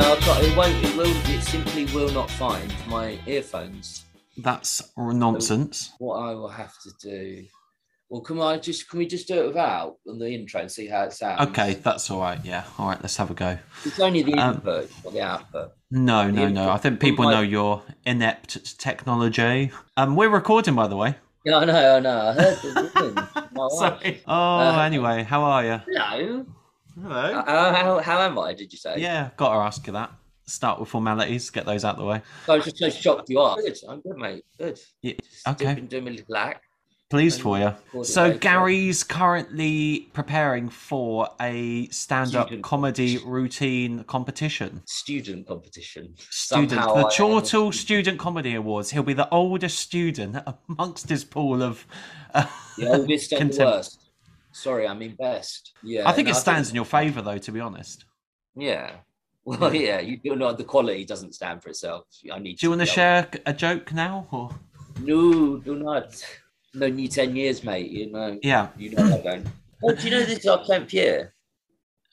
No, I've got, it won't. It will. It simply will not find my earphones. That's nonsense. What I will have to do. Well, can I just can we just do it without on the intro and see how it sounds? Okay, that's all right. Yeah. All right, let's have a go. It's only the Um, input, not the output. No, no, The no. input- I think people my- know you're inept technology. Um, we're recording, by the way. Yeah, I know, I know. I heard the woman, my wife. Sorry. Oh, Uh, anyway, how are you? Hello. Hello. Uh, how, how am I? Did you say? Yeah, got to ask you that. Start with formalities, get those out the way. I was just so shocked you are. Good. I'm good, mate. Good. Yeah, okay. Been doing my little act. Pleased for you. So. Gary's currently preparing for a stand-up Student comedy competition. routine competition. Student competition. Student, Somehow the I Chortle student. Student Comedy Awards. He'll be the oldest student amongst his pool of. Uh, The oldest and the contempt- worst. Sorry, I mean best. Yeah. I think no, it stands in your favour, though. To be honest, Yeah. Well, yeah. You do not. The quality doesn't stand for itself. I need. do you want to share a joke now? Or No, do not. No new ten years, mate. You know. yeah, You know I don't. Oh, do you know this is our tenth year?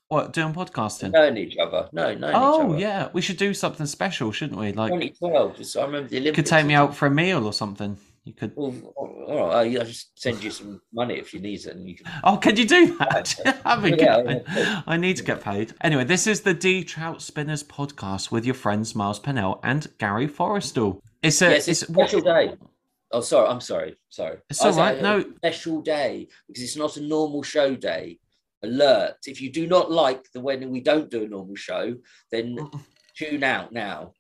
what doing podcasting? Knowing each other. No, each Oh yeah, we should do something special, shouldn't we? Like, 2012. Just, I remember the Olympics. could take me out for a meal or something. You could. Well, all right. I'll just send you some money if you need it, and you can. Oh, can you do that? Yeah, good. yeah. I need to get paid. Anyway, this is the De Trout Spinners podcast with your friends Miles Pennell and Gary Forrestal. It's a, yes, it's a what- special day. Oh, sorry. I'm sorry. Sorry. It's all right, a no. special day because it's not a normal show day. Alert! If you do not like the when we don't do a normal show, then mm. tune out now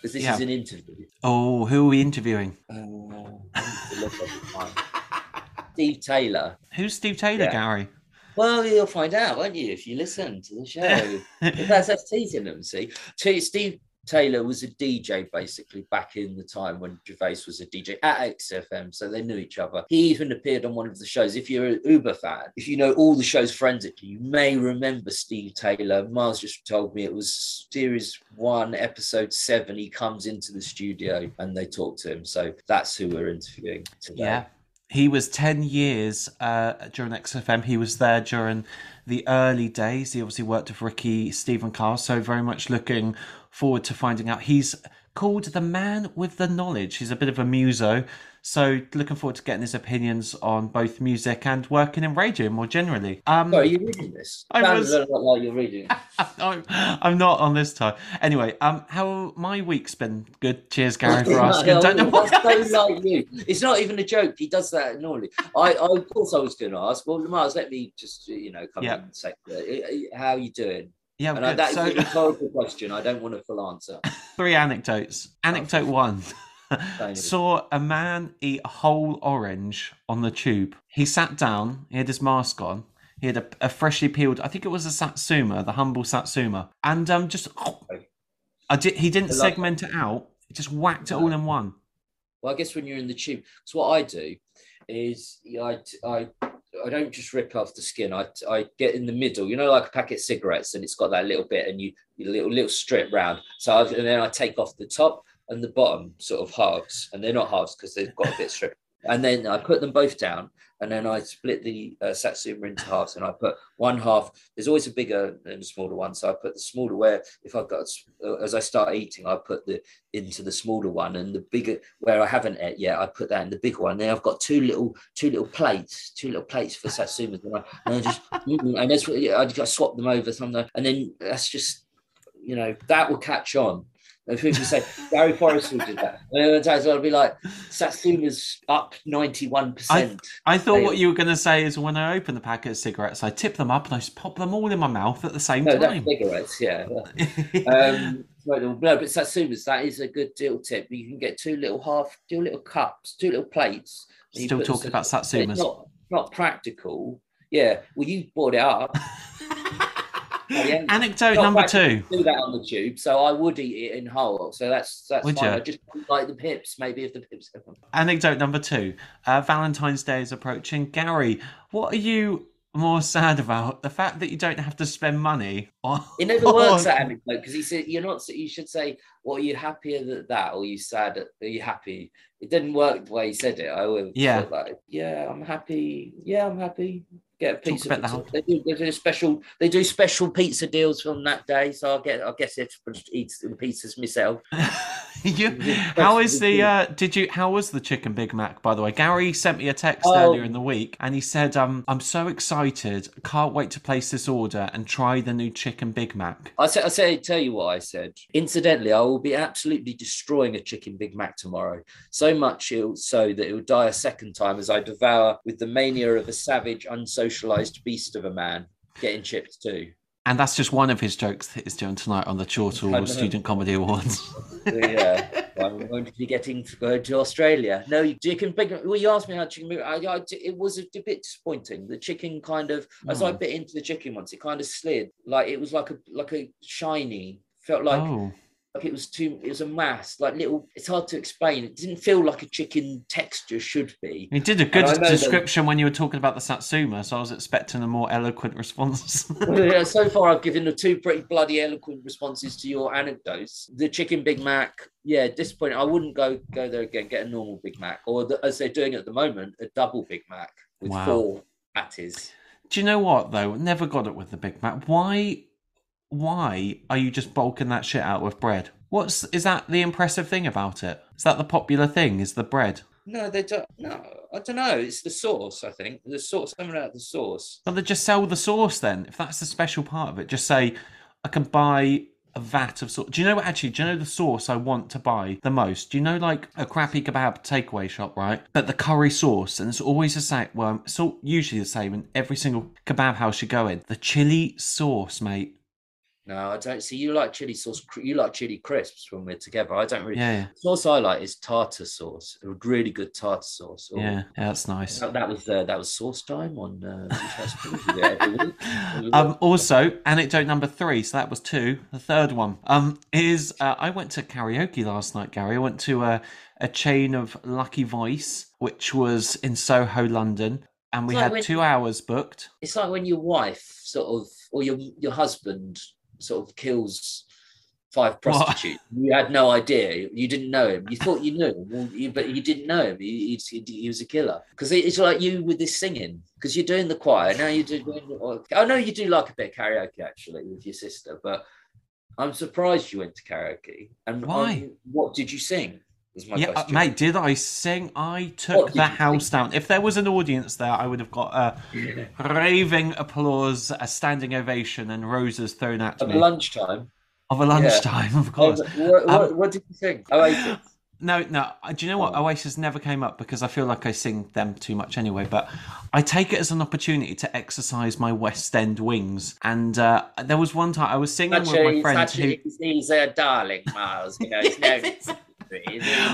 because this Yeah. is an interview. Oh, who are we interviewing? Uh, I need to look at the time. Steve Taylor. Who's Steve Taylor, Yeah. Gary? Well, you'll find out, won't you, if you listen to the show? that's, that's teasing them, see. Steve Taylor was a DJ basically back in the time when Gervais was a DJ at XFM, so they knew each other. He even appeared on one of the shows. If you're an Uber fan, if you know all the shows forensically, you may remember Steve Taylor. Miles just told me it was series one, episode seven. He comes into the studio and they talk to him. So that's who we're interviewing today. Yeah. He was 10 years uh, during XFM. He was there during the early days. He obviously worked with Ricky Stephen Carr, so very much looking forward to finding out. He's called the man with the knowledge. He's a bit of a muso, so looking forward to getting his opinions on both music and working in radio more generally. Um, Sorry, are you reading this? I Sounds was- a lot like you're reading. I'm, I'm not on this time. Anyway, um, how my week's been? Good. Cheers, Gary, for asking. Don't know what That's so like you. It's not even a joke. He does that normally. I, I of course, I was going to ask. Well, Mars, let me just you know come Yeah. in and say, uh, how are you doing? Yeah, And I, that is So- a rhetorical question. I don't want a full answer. three anecdotes. Anecdote one. Saw a man eat a whole orange on the tube. He sat down, he had his mask on, he had a, a freshly peeled, I think it was a Satsuma, the humble Satsuma, and um, just, I did, he didn't segment it out, he just whacked it all in one. Well, I guess when you're in the tube, because what I do is I, I I don't just rip off the skin. I, I get in the middle, you know, like a packet of cigarettes, and it's got that little bit, and you little little strip round. So I, and then I take off the top and the bottom sort of halves, and they're not halves because they've got a bit strip. And then I put them both down, and then I split the uh, satsuma into halves, and I put one half. There's always a bigger and a smaller one, so I put the smaller where if I've got uh, as I start eating, I put the into the smaller one, and the bigger where I haven't ate yet, I put that in the bigger one. Then I've got two little two little plates, two little plates for satsumas, and I, and I just and that's what yeah, I swap them over something, and then that's just you know that will catch on. And people say Gary Forrestal did that. And other times I'll be like, Satsuma's up ninety one percent. I thought They- what you were going to say is when I open the packet of cigarettes, I tip them up and I just pop them all in my mouth at the same No, time. that's cigarettes, yeah. um, no, but Satsumas, that is a good deal tip. You can get two little half, two little cups, two little plates. Still talking about Satsumas. not, not practical. Yeah, well, you bought it up. Anecdote Not number two. Do that on the tube, so I would eat it in whole. So that's that's Would fine. ya? I just like the pips. Maybe if the pips. Anecdote number two. Uh, Valentine's Day is approaching. Gary, what are you more sad about? The fact that you don't have to spend money on. It never works that anecdote because he said you're not. You should say, "Well, are you happier than that, or are you sad? Are you happy?" It didn't work the way he said it. I always Yeah. like, "Yeah, I'm happy. Yeah, I'm happy." Get a pizza. about for- that. They do, they do special. They do special pizza deals on that day. So I get. I guess if eat the pizzas myself. you, how is the uh did you how was the chicken big mac by the way gary sent me a text Oh. earlier in the week and he said um i'm so excited can't wait to place this order and try the new chicken big mac I say, I say, tell you what I said. Incidentally, I will be absolutely destroying a chicken Big Mac tomorrow. So much it'll, so that it will die a second time as I devour with the mania of a savage, unsocialized beast of a man getting chips too. and that's just one of his jokes that he's doing tonight on the Chortle. Student Comedy Awards. yeah, I'm going to be getting to go to Australia. No, chicken big. Well, you asked me how chicken. I, I, it was a bit disappointing. The chicken kind of, as I Oh. bit into the chicken once, it kind of slid. Like it was like a like a shiny. Felt like oh, like it was too. It was a mass. Like little. It's hard to explain. It didn't feel like a chicken texture should be. you did a good know that- description when you were talking about the Satsuma, so I was expecting a more eloquent response. Yeah, so far, I've given the two pretty bloody eloquent responses to your anecdotes. The chicken Big Mac, yeah, disappointing. I wouldn't go go there again. Get a normal Big Mac, or the, as they're doing at the moment, a double Big Mac with Wow. four patties. Do you know what though? Never got it with the Big Mac. Why? Why are you just bulking that shit out with bread? What's is that the impressive thing about it? Is that the popular thing? Is the bread? No, they don't. No, I don't know. It's the sauce. I think the sauce. Something about the sauce. Well, they just sell the sauce then. If that's the special part of it, just say, I can buy a vat of sauce. Do you know what? Actually, do you know the sauce I want to buy the most? Do you know like a crappy kebab takeaway shop, right? But the curry sauce, and it's always the same. Well, it's all usually the same in every single kebab house you go in. The chili sauce, mate. No, I don't see. You like chili sauce. You like chili crisps when we're together. I don't really. Yeah, yeah, The sauce I like is tartar sauce. A really good tartar sauce. Or- yeah. yeah that's nice. That, that was uh, that was sauce time on. Uh, Interest News. We do it every week. Um, also, anecdote number three. So that was two. The third one um, is uh, I went to karaoke last night, Gary. I went to a, a chain of Lucky Voice, which was in Soho, London, and we like had when- two hours booked. it's like when your wife sort of or your your husband sort of kills five prostitutes. You had no idea. You didn't know him. You thought you knew him, but you didn't know him. He, he, he was a killer. Because it's like you with this singing. Because you're doing the choir now. You do. I know you do like a bit of karaoke actually with your sister, but I'm surprised you went to karaoke. And Why? um, what did you sing? My yeah, uh, mate, did I sing? I took the house down. If there was an audience there, I would have got a raving applause, a standing ovation, and roses thrown at me Of lunchtime. of a lunchtime, of Oh, course. what, what, Um, what did you sing? Oasis. No, no. uh, Do you know what? Oh. Oasis never came up because I feel like I sing them too much anyway. But I take it as an opportunity to exercise my West End wings. And uh, there was one time I was singing Such with my a, friend such who. he's a darling, Miles. You know, he's no.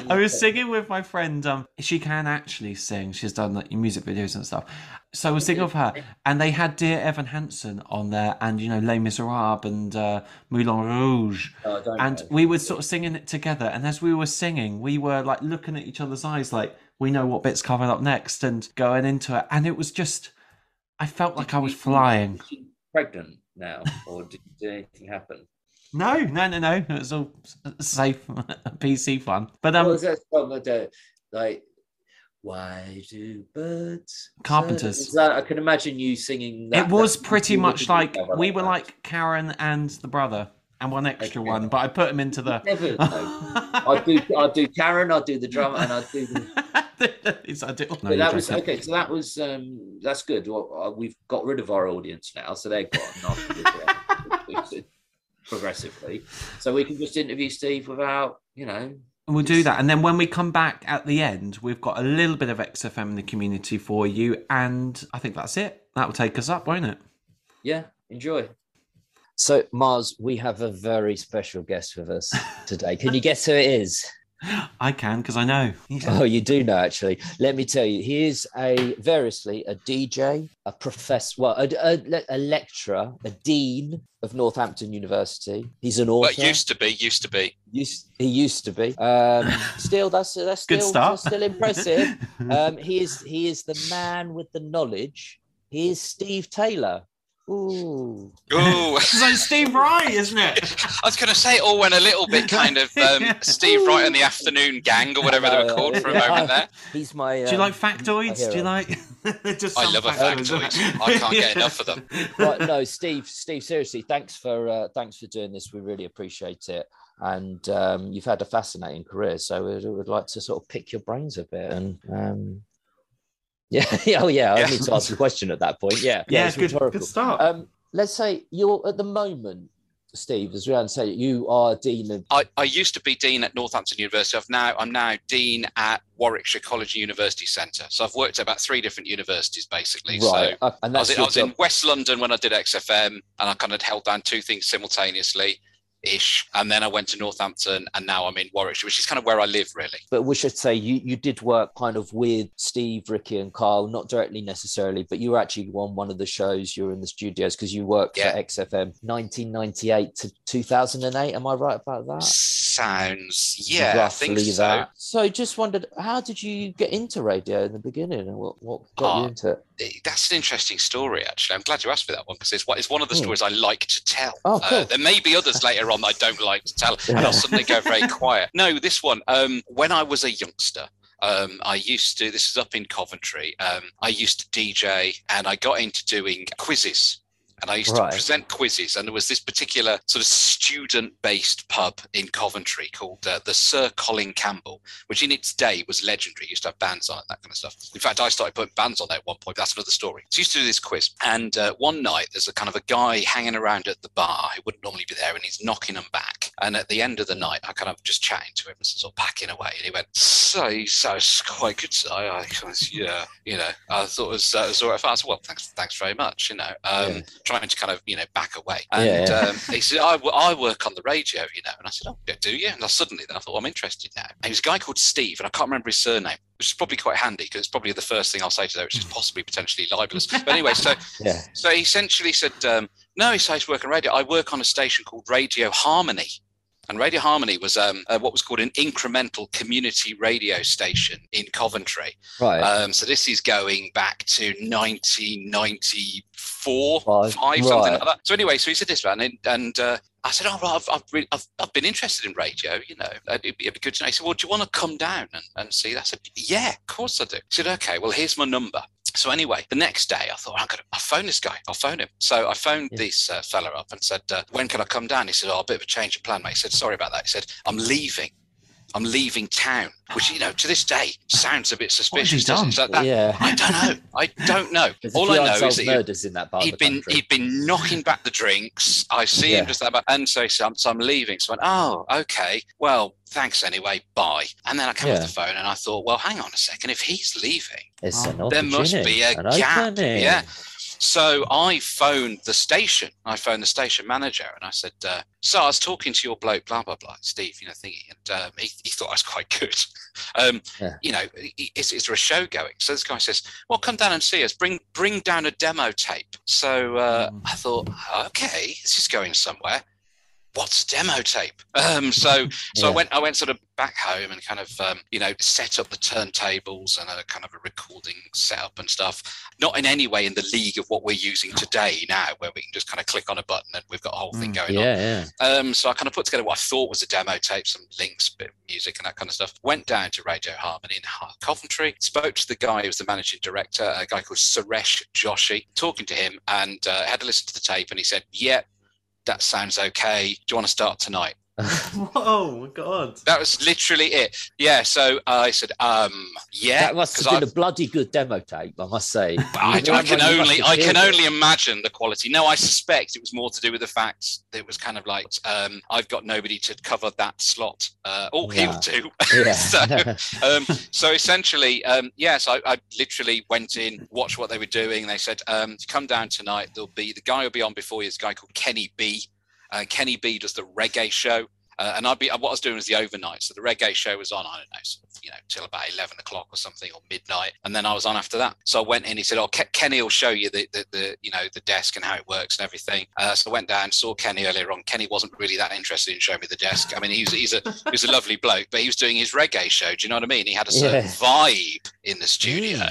I was singing with my friend. Um, she can actually sing. She's done like music videos and stuff. So I was singing with her, and they had Dear Evan Hansen on there, and you know Les Miserables and uh, Moulin Rouge, Oh, and know. we were sort of singing it together. And as we were singing, we were like looking at each other's eyes, like we know what bit's coming up next, and going into it. And it was just, I felt like I was flying. Pregnant now, or did, did anything happen? No, no, no, no. It was all safe, PC fun. But what um, was that song uh, like? Why do birds? Carpenters. That- I can imagine you singing. That, it was pretty much like we were like Karen and the brother and one extra Okay. one, but I put him into the. Never. No. I do. I do Karen. I do the drummer, and I do. The, It's- I do- No, that was okay. So that was um that's good. Well, uh, we've got rid of our audience now, so they've got enough progressively. So we can just interview Steve without, you know. And we'll do that, and then when we come back at the end, we've got a little bit of XFM in the community for you, and I think that's it. That will take us up, won't it? Yeah, enjoy. So, Mars, we have a very special guest with us today. Can you guess who it is? I can because I know. Oh, you do know, actually. Let me tell you, he is a variously a DJ, a professor, well, a, a, a lecturer, a dean of Northampton University. He's an author. But used to be, used to be. Used, he used to be. Um, still, that's that's still Good start. that's still impressive. Um, he is he is the man with the knowledge. He is Steve Taylor. Ooh. Ooh, it's like Steve Wright, isn't it? I was going to say it all went a little bit kind of um, Steve Wright and the Afternoon Gang or whatever they were called for a Yeah. moment there. He's my. Do you um, like factoids? Do you like? Just I some love a factoids, factoid. I can't get enough of them. right, no, Steve, Steve, seriously, thanks for uh, thanks for doing this. We really appreciate it. And um, you've had a fascinating career, so we would like to sort of pick your brains a bit. And um, yeah, yeah, oh yeah, I Yeah. need to ask a question at that point. Yeah, Yeah, it's good, rhetorical. good start. Um, let's say you're at the moment, Steve, as Ryan said, you are dean of I, I used to be dean at Northampton University. I've now I'm now dean at Warwickshire College and University Centre. So I've worked at about three different universities basically. right, So uh, and I was, in, I was in. West London when I did XFM, and I kind of held down two things simultaneously, ish. And then I went to Northampton, and now I'm in Warwickshire, which is kind of where I live, really. But we should say you you did work kind of with Steve, Ricky, and Carl, not directly necessarily, but you were actually on one of the shows. You were in the studios because you worked Yeah. for XFM 1998 to 2008. Am I right about that? Sounds, yeah, I think Roughly so. that. So just wondered, how did you get into radio in the beginning, and what what got you Oh, into it? That's an interesting story, actually. I'm glad you asked me that one because it's, one- it's one of the Hmm. stories I like to tell. Oh, cool. Uh, there may be others later on that I don't like to tell, and I'll suddenly go very quiet. No, this one. Um, when I was a youngster, um, I used to. This is up in Coventry. Um, I used to DJ, and I got into doing quizzes. And I used Right. to present quizzes, and there was this particular sort of student-based pub in Coventry called uh, the Sir Colin Campbell, which in its day was legendary. It used to have bands on it, that kind of stuff. In fact, I started putting bands on there at one point. That's another story. So I used to do this quiz, and uh, one night there's a kind of a guy hanging around at the bar who wouldn't normally be there, and he's knocking them back. And at the end of the night, I kind of just chatting to him, and sort of packing away, and he went, "So, so it's quite good today." I, I yeah, you know, I thought it was, uh, it was all right. I said, "Well, thanks, thanks very much." You know, um, Yeah. Trying to kind of, you know, back away. And Yeah, yeah. Um, he said, I, w- I work on the radio, you know. And I said, Oh, do you? And I suddenly then I thought, well, I'm interested now. And he was a guy called Steve, and I can't remember his surname, which is probably quite handy because it's probably the first thing I'll say to them, which is possibly potentially libelous. But anyway, so Yeah. so he essentially said, um, No, he says, work on radio. I work on a station called Radio Harmony. And Radio Harmony was um, uh, what was called an incremental community radio station in Coventry. Right. Um, so this is going back to 1994, Five, five, something right. like that. So anyway, so he said this, man, and, and uh, I said, oh, well, I've, I've, really, I've, I've been interested in radio, you know, it'd be, it'd be good to know. He said, well, do you want to come down and, and see? I said, yeah, of course I do. He said, okay, well, here's my number. So anyway, the next day I thought I'm gonna I'll phone this guy. I'll phone him. So I phoned Yeah. this uh, fella up and said, uh, "When can I come down?" He said, "Oh, a bit of a change of plan, mate." He said, "Sorry about that." He said, "I'm leaving. I'm leaving town," which you know to this day sounds a bit What has he suspicious. doesn't it? So that- yeah. I don't know. I don't know. All I know is that he- murders in that part he'd of the been country. he'd been knocking back the drinks. I see Yeah. him just about, and so, he said, so I'm leaving. So I went, oh, okay. Well, thanks anyway. Bye. And then I came Yeah. off the phone and I thought, well, hang on a second. If he's leaving, It's an there must be a an gap. opening. Yeah. So I phoned the station. I phoned the station manager and I said, uh, "So I was talking to your bloke, blah blah blah, Steve, you know, thingy, and um, he, he thought I was quite good. Um, Yeah. You know, is, is there a show going? So this guy says, "Well, come down and see us. Bring bring down a demo tape." So uh, Mm. I thought, okay, this is going somewhere. What's a demo tape? Um, so so I went I went sort of back home and kind of um, you know set up the turntables and a kind of a recording setup and stuff. Not in any way in the league of what we're using today now, where we can just kind of click on a button and we've got a whole thing Mm. going on. Yeah, yeah. Um, so I kind of put together what I thought was a demo tape, some links, bit of music, and that kind of stuff. Went down to Radio Harmony in Coventry, spoke to the guy who was the managing director, a guy called Suresh Joshi, talking to him, and uh, had to listen to the tape, and he said, "Yeah, that sounds okay. Do you want to start tonight?" Oh my god. That was literally it. Yeah. So I said, um, yeah. that must have been I've- a bloody good demo tape, I must say. I, I can only I can killed it. only imagine the quality. No, I suspect it was more to do with the fact that it was kind of like um, I've got nobody to cover that slot. Uh, oh, he'll do. Yeah. so, um, so essentially, um, yes, I, I literally went in, watched what they were doing. They said, um, "Come down tonight. There'll be the guy will be on before you. Is a guy called Kenny B. Uh, Kenny B does the reggae show." Uh, and I'd be what I was doing was the overnight. So the reggae show was on, I don't know, you know, till about eleven o'clock or something, or midnight, and then I was on after that. So I went in. He said, "Oh, Ke- Kenny will show you the, the, the, you know, the desk and how it works and everything." Uh, so I went down, saw Kenny earlier on. Kenny wasn't really that interested in showing me the desk. I mean, he's he's a he was a lovely bloke, but he was doing his reggae show. Do you know what I mean? He had a certain Yeah. vibe in the studio.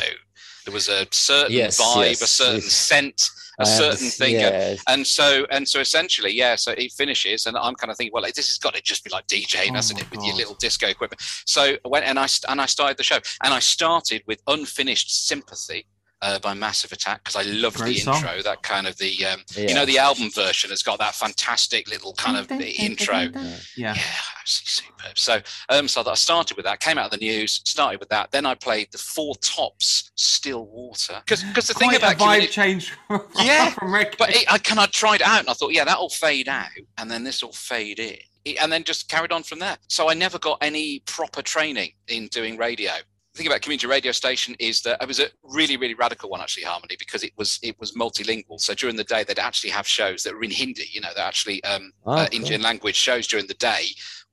There was a certain Yes, vibe, yes, a certain yes. scent, a um, certain thing. yeah. And so, and so, essentially, yeah. So he finishes, and I'm kind of thinking, well, like, this has got to just be like DJing, Oh hasn't my it, with your little disco equipment. So I went and I and I started the show, and I started with unfinished sympathy. Uh, by Massive Attack because I loved Great the song. intro. That kind of the um, Yeah. you know the album version has got that fantastic little kind of intro. Yeah. Yeah, absolutely superb. So, um, so I started with that. Came out of the news. Started with that. Then I played the Four Tops Still Water because because the thing about a vibe community- change from, Yeah, from Rick. but it, I kind of tried it out and I thought, yeah, that'll fade out, and then this will fade in, and then just carried on from there. So I never got any proper training in doing radio. The thing about community radio station is that it was a really, really radical one actually, Harmony, because it was it was multilingual. So during the day, they'd actually have shows that were in Hindi. You know, they're actually um, Oh, uh, cool. Indian language shows during the day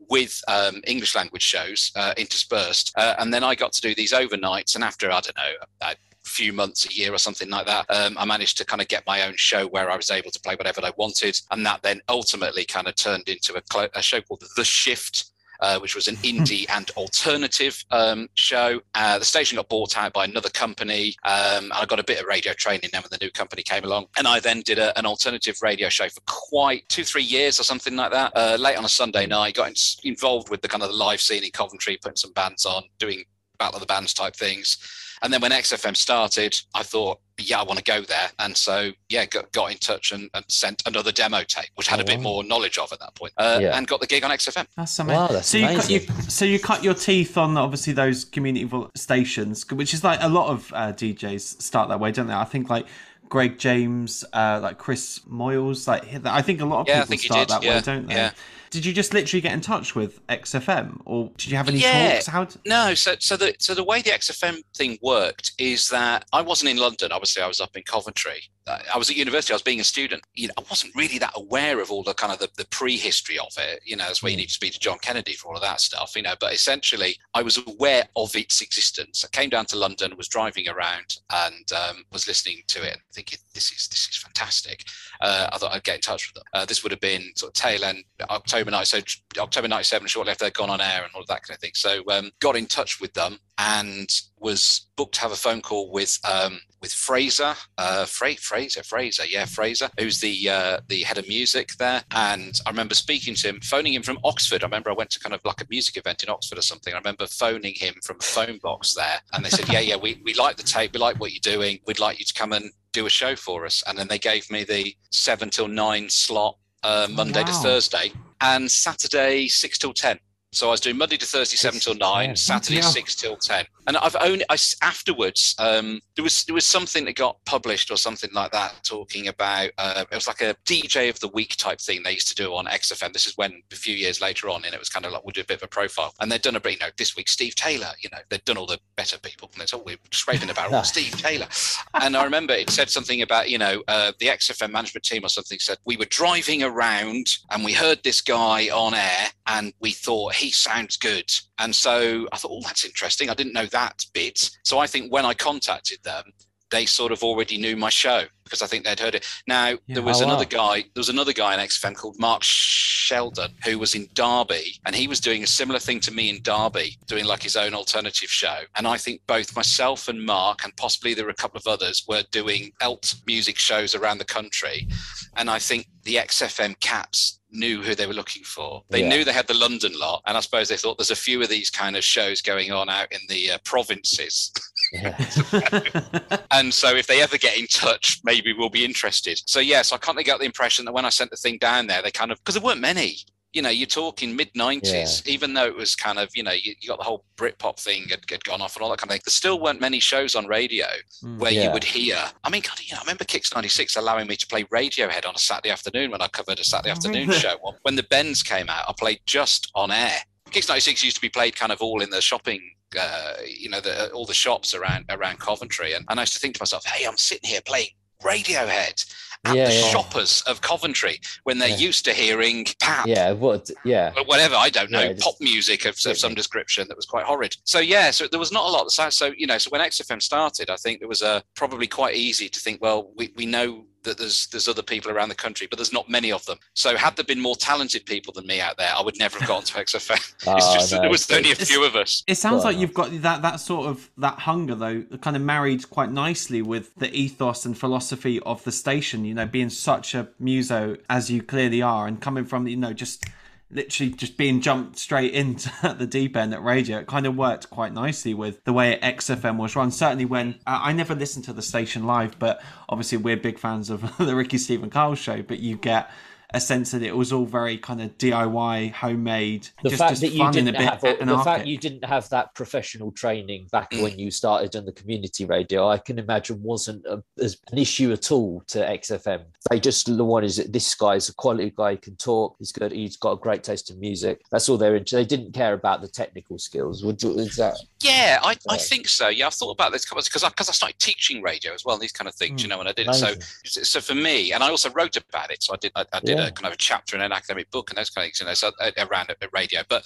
with um, English language shows uh, interspersed. Uh, and then I got to do these overnights. And after, I don't know, a few months, a year or something like that, um, I managed to kind of get my own show where I was able to play whatever I wanted. And that then ultimately kind of turned into a, clo- a show called The Shift. Uh, which was an indie and alternative um, show. Uh, the station got bought out by another company. Um, and I got a bit of radio training then when the new company came along. And I then did a, an alternative radio show for quite two, three years or something like that. Uh, late on a Sunday night, got in, involved with the kind of the live scene in Coventry, putting some bands on, doing Battle of the Bands type things. And then when XFM started, I thought, yeah, I want to go there. And so, yeah, got, got in touch and, and sent another demo tape, which had Oh, a bit wow. more knowledge of at that point, uh, Yeah. and got the gig on XFM. That's amazing. Wow, that's so you cut you, so you cut your teeth on obviously those community stations, which is like a lot of uh, DJs start that way, don't they? I think like Greg James, uh, like Chris Moyles, like I think a lot of Yeah, people start that yeah, way, don't they? yeah. Did you just literally get in touch with XFM, or did you have any talks? How? d- No, so so the so the way the XFM thing worked is that I wasn't in London. Obviously, I was up in Coventry. I was at university. I was being a student. You know, I wasn't really that aware of all the kind of the, the prehistory of it. You know, that's where you need to speak to John Kennedy for all of that stuff. You know, but essentially, I was aware of its existence. I came down to London, was driving around, and um, was listening to it, and thinking, "This is this is fantastic." Uh, I thought I'd get in touch with them. Uh, this would have been sort of tail end October night, so October '97, shortly after they'd gone on air and all of that kind of thing. So um, got in touch with them and was booked to have a phone call with um, with Fraser, uh, Fra- Fraser, Fraser, yeah, Fraser, who's the uh, the head of music there. And I remember speaking to him, phoning him from Oxford. I remember I went to kind of like a music event in Oxford or something. I remember phoning him from a phone box there, and they said, "Yeah, yeah, we we like the tape, we like what you're doing. We'd like you to come and do a show for us." And then they gave me the seven till nine slot, uh, Monday to. Thursday, and Saturday six till ten. So I was doing Monday to Thursday, seven till nine. Saturday Yeah. six till ten. And I've only I afterwards um, there was there was something that got published or something like that talking about uh, it was like a DJ of the week type thing they used to do on XFM. This is when a few years later on, and it was kind of like we'll do a bit of a profile. And they'd done a bit, you know, this week Steve Taylor. You know, they'd done all the better people, and it's oh we're scraping of Steve Taylor. And I remember it said something about you know uh, the XFM management team or something said we were driving around and we heard this guy on air and we thought he sounds good. And so I thought, oh, that's interesting. I didn't know that bit. So I think when I contacted them, they sort of already knew my show because I think they'd heard it. Now Yeah. there was Oh, wow. another guy. There was another guy in XFM called Mark Sheldon who was in Derby, and he was doing a similar thing to me in Derby, doing like his own alternative show. And I think both myself and Mark, and possibly there were a couple of others, were doing alt music shows around the country. And I think the XFM cats knew who they were looking for. They Yeah. knew they had the London lot, and I suppose they thought there's a few of these kind of shows going on out in the uh, provinces. Yeah. And so if they ever get in touch, maybe we'll be interested. So yes, I can't get the impression that when I sent the thing down there, they kind of because there weren't many. You know, you're talking mid '90s, even though it was kind of, you know, you, you got the whole Britpop thing had, had gone off and all that kind of thing. There still weren't many shows on radio Mm. where you would hear. I mean, God, you know, I remember Kix '96 allowing me to play Radiohead on a Saturday afternoon when I covered a Saturday Oh, afternoon show. When the Bends came out, I played just on air. Kix '96 used to be played kind of all in the shopping uh, you know, the, all the shops around around Coventry, and, and I used to think to myself, "Hey, I'm sitting here playing Radiohead at Yeah, the yeah. shoppers of Coventry when they're Yeah. used to hearing pap." yeah. What? Yeah. whatever I don't know, just- pop music of, of some description that was quite horrid. So yeah, so there was not a lot. So, so you know, so when XFM started, I think it was uh, probably quite easy to think, well, we, we know that there's there's other people around the country, but there's not many of them. So had there been more talented people than me out there, I would never have gotten to XFM. it's Oh, just that no, there was only a it's- few of us. It sounds like Well- you've got that that sort of that hunger though, kind of married quite nicely with the ethos and philosophy of the station. You know, being such a muso as you clearly are, and coming from you know just literally just being jumped straight into the deep end at radio. It kind of worked quite nicely with the way XFM was run. Certainly when uh, I never listened to the station live, but obviously we're big fans of the Ricky Stephen Kyle show. But you get a sense that it was all very kind of DIY, homemade. The just, fact just that you didn't a bit have the anarchic. fact you didn't have that professional training back Mm. when you started on the community radio, I can imagine wasn't a, as an issue at all to XFM. They just the one is that this guy's a quality guy, he can talk, he's good, he's got a great taste in music. That's all they're into. They didn't care about the technical skills. Would you, is that Yeah, I, I think so. Yeah, I've thought about this because I, because I started teaching radio as well, and these kind of things, Mm. you know, when I did it. So, so for me, and I also wrote about it. So I did, I, I did Yeah. A kind of a chapter in an academic book and those kind of things, you know, so uh, around at radio. But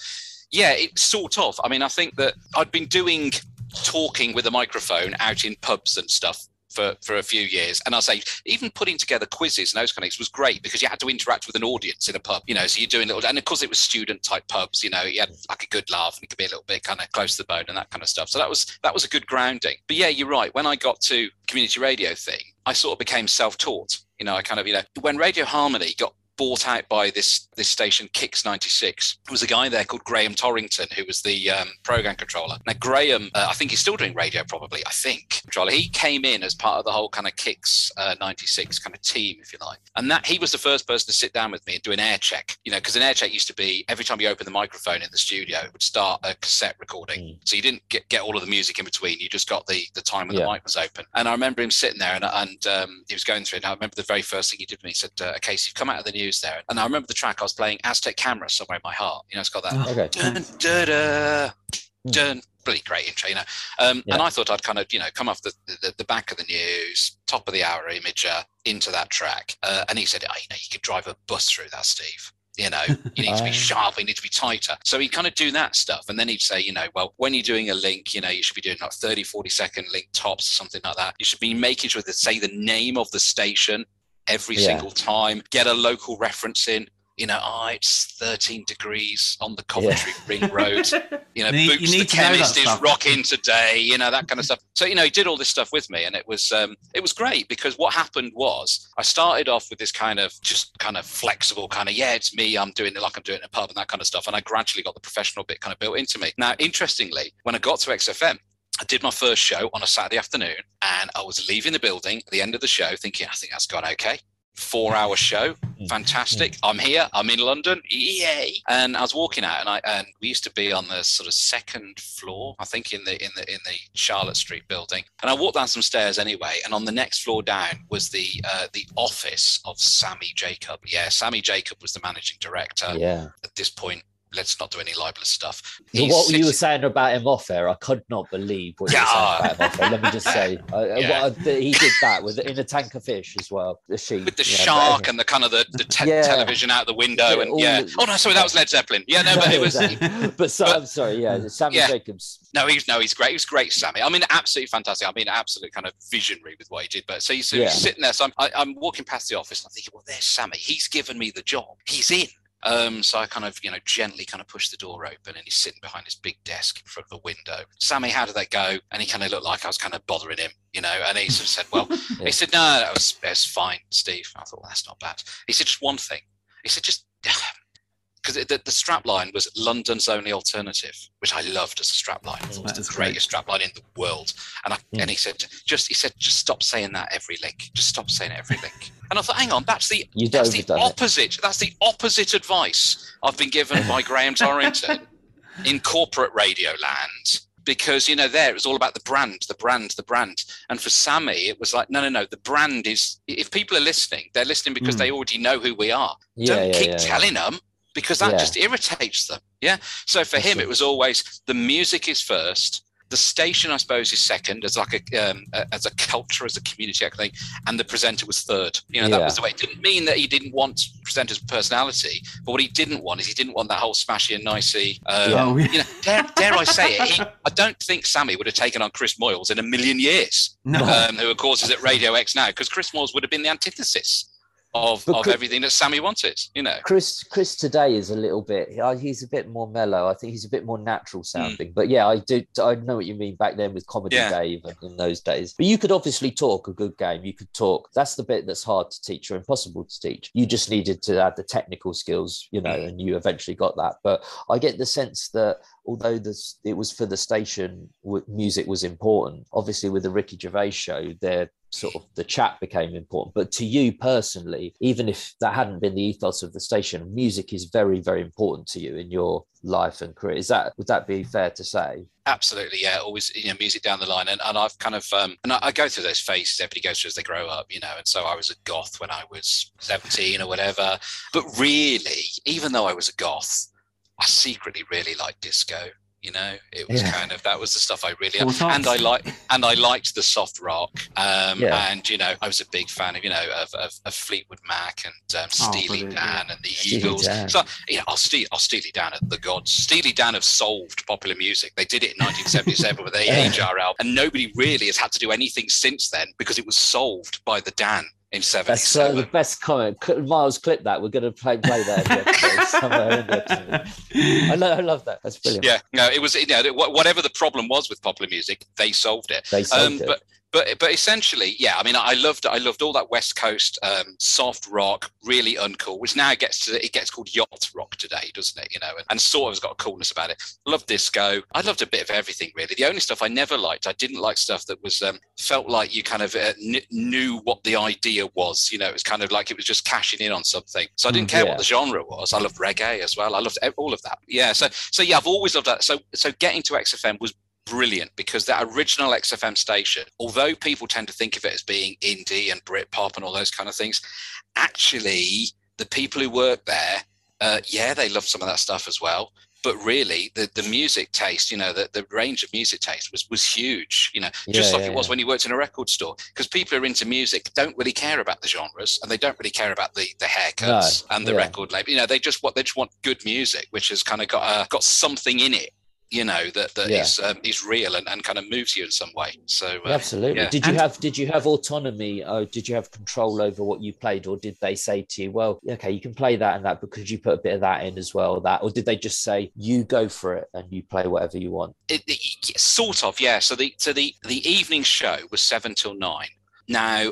yeah, it sort of. I mean, I think that I'd been doing talking with a microphone out in pubs and stuff. For, for a few years, and I say even putting together quizzes and those kind of things was great because you had to interact with an audience in a pub, you know. So you're doing little, and of course it was student type pubs, you know. You had like a good laugh and it could be a little bit kind of close to the bone and that kind of stuff. So that was that was a good grounding. But yeah, you're right. When I got to community radio thing, I sort of became self-taught. You know, I kind of you know when Radio Harmony got bought out by this this station Kix 96 there was a guy there called Graham Torrington who was the um, program controller. Now Graham uh, I think he's still doing radio probably I think controller. He came in as part of the whole kind of Kix uh, 96 kind of team if you like. And that he was the first person to sit down with me and do an air check you know because an air check used to be every time you open the microphone in the studio it would start a cassette recording. Mm. so you didn't get, get all of the music in between you just got the the time when Yeah. the mic was open. And I remember him sitting there and, and um, he was going through it. And I remember the very first thing he did to me he said uh, okay so you've come out of the news there and I remember the track I was playing Aztec Camera somewhere in my heart you know it's got that Oh, Okay. dun, dun, dun, dun. Really great intro, you know. Um, Yeah. And I thought I'd kind of, you know, come off the, the, the back of the news, top of the hour imager into that track. Uh, and he said, oh, you know, you could drive a bus through that, Steve. You know, you need to be sharp, you need to be tighter. So he'd kind of do that stuff. And then he'd say, you know, well, when you're doing a link, you know, you should be doing like 30, 40 second link tops, or something like that. You should be making sure to say the name of the station every Yeah. single time, get a local reference in. You know, oh, it's 13 degrees on the Coventry Ring Road you know, You Boots you the need to know that chemist is rocking today, you know, that kind of stuff. So, you know, he did all this stuff with me and it was um it was great because what happened was I started off with this kind of just kind of flexible kind of, yeah, it's me, I'm doing it like I'm doing it in a pub and that kind of stuff. And I gradually got the professional bit kind of built into me. Now, interestingly, when I got to XFM, I did my first show on a Saturday afternoon and I was leaving the building at the end of the show thinking, I think that's gone okay. Four hour show, fantastic. I'm here. I'm in London. Yay! And I was walking out, and I and we used to be on the sort of second floor, I think, in the in the in the Charlotte Street building. And I walked down some stairs anyway, and on the next floor down was the uh, the office of Sammy Jacob. Yeah, Sammy Jacob was the managing director. Yeah. At this point, let's not do any libelous stuff. He's what you were saying about him off air, I could not believe what you were saying about him off air. Let me just say, uh, Yeah. what, uh, he did that with in a tank of fish as well. The sheep with the yeah, shark and the kind of the, the te- television out the window and yeah the- oh no sorry that was led zeppelin yeah no but it was but so, but- I'm sorry, yeah, Sammy Yeah. Jacobs. No, he's no, he's great. He was great, Sammy. I mean, absolutely fantastic. I mean, absolute kind of visionary with what he did. But so he's, so he's sitting there. So I'm, I, I'm walking past the office and I'm thinking, well, there's Sammy. He's given me the job. He's in. Um, so I kind of, you know, gently kind of push the door open and he's sitting behind his big desk in front of the window. Sammy, how did that go? And he kind of looked like I was kind of bothering him, you know, and he sort of said, well, Yeah. he said, no, that was, that's fine, Steve. I thought, well, that's not bad. He said, just one thing. He said, just, because the, the strap line was London's only alternative, which I loved as a strap line. I thought it That was the great. greatest strap line in the world. And I, Mm. and he said, just he said, just stop saying that every link. Just stop saying it every link. And I thought, hang on, that's the You'd that's the overdone it. opposite. That's the opposite advice I've been given by Graham Torrington in corporate radio land. Because you know, there it was all about the brand, the brand, the brand. And for Sammy, it was like, no, no, no. The brand is. If people are listening, they're listening because Mm. they already know who we are. Yeah, Don't yeah, keep yeah. telling them because that Yeah. just irritates them. Yeah. So for him, it was always the music is first. The station, I suppose, is second as like a um, a- as a culture, as a community kind of thing, and the presenter was third. You know, that Yeah. was the way. It didn't mean that he didn't want presenters' personality, but what he didn't want is he didn't want that whole smashy and nicey. Um, Oh, yeah. You know, dare, dare I say it? He, I don't think Sammy would have taken on Chris Moyles in a million years No. um, who of course is at Radio X now, because Chris Moyles would have been the antithesis of, But of could- everything that Sammy wanted. You know, Chris Chris today is a little bit uh, he's a bit more mellow. I think he's a bit more natural sounding. But yeah, I do I know what you mean back then with comedy Yeah. Dave and in those days. But you could obviously talk a good game. You could talk. That's the bit that's hard to teach or impossible to teach. You just needed to add the technical skills, you know, and you eventually got that. But I get the sense that although this it was for the station music was important obviously with the ricky gervais show there sort of the chat became important but to you personally even if that hadn't been the ethos of the station music is very very important to you in your life and career is that would that be fair to say absolutely, yeah. Always, you know, music down the line, and, and I've kind of um, and I, I go through those phases. Everybody goes through as they grow up, you know. And so I was a goth when I was seventeen or whatever. But really, even though I was a goth, I secretly really liked disco. You know, it was Yeah. kind of that was the stuff I really Full and I like and I liked the soft rock. Um, Yeah. and you know, I was a big fan of you know of, of, of Fleetwood Mac and um, Oh, Steely brilliant, yeah. Dan and the Steely Eagles. Dan. So you know, I'll Steely, I'll Steely Dan at the gods. Steely Dan have solved popular music. They did it in 1977 with their Yeah. Aja album, and nobody really has had to do anything since then because it was solved by the Dan in that's uh, the best comment miles clip that we're going to play play that in somewhere in the. I, lo- I love that that's brilliant yeah, no, it was you know whatever the problem was with popular music, they solved it. they solved Um, it. but but but essentially, yeah. I mean, I loved I loved all that West Coast um, soft rock, really uncool, which now gets to it gets called yacht rock today, doesn't it? You know, and, and sort of has got a coolness about it. Love disco. I loved a bit of everything really. The only stuff I never liked, I didn't like stuff that was um, felt like you kind of uh, kn- knew what the idea was. You know, it was kind of like it was just cashing in on something. So I didn't Mm, care yeah. what the genre was. I loved reggae as well. I loved all of that. Yeah. So so yeah, I've always loved that. So so getting to XFM was brilliant because that original XFM station, although people tend to think of it as being indie and Britpop and all those kind of things, actually the people who work there, uh, yeah, they love some of that stuff as well. But really, the, the music taste, you know, the, the range of music taste was was huge, you know, just Yeah, like yeah, it was yeah. when you worked in a record store. Because people who are into music don't really care about the genres and they don't really care about the the haircuts and the record label. You know, they just what they just want good music, which has kind of got uh, got something in it you know that that Yeah. is um, is real and, and kind of moves you in some way so uh, Absolutely. yeah. Did you And- have did you have autonomy? Or did you have control over what you played, or did they say to you, "Well, okay, you can play that and that, because you put a bit of that in as well?" That, or did they just say, "You go for it and you play whatever you want"? it, it- sort of yeah so the so the the evening show was seven till nine now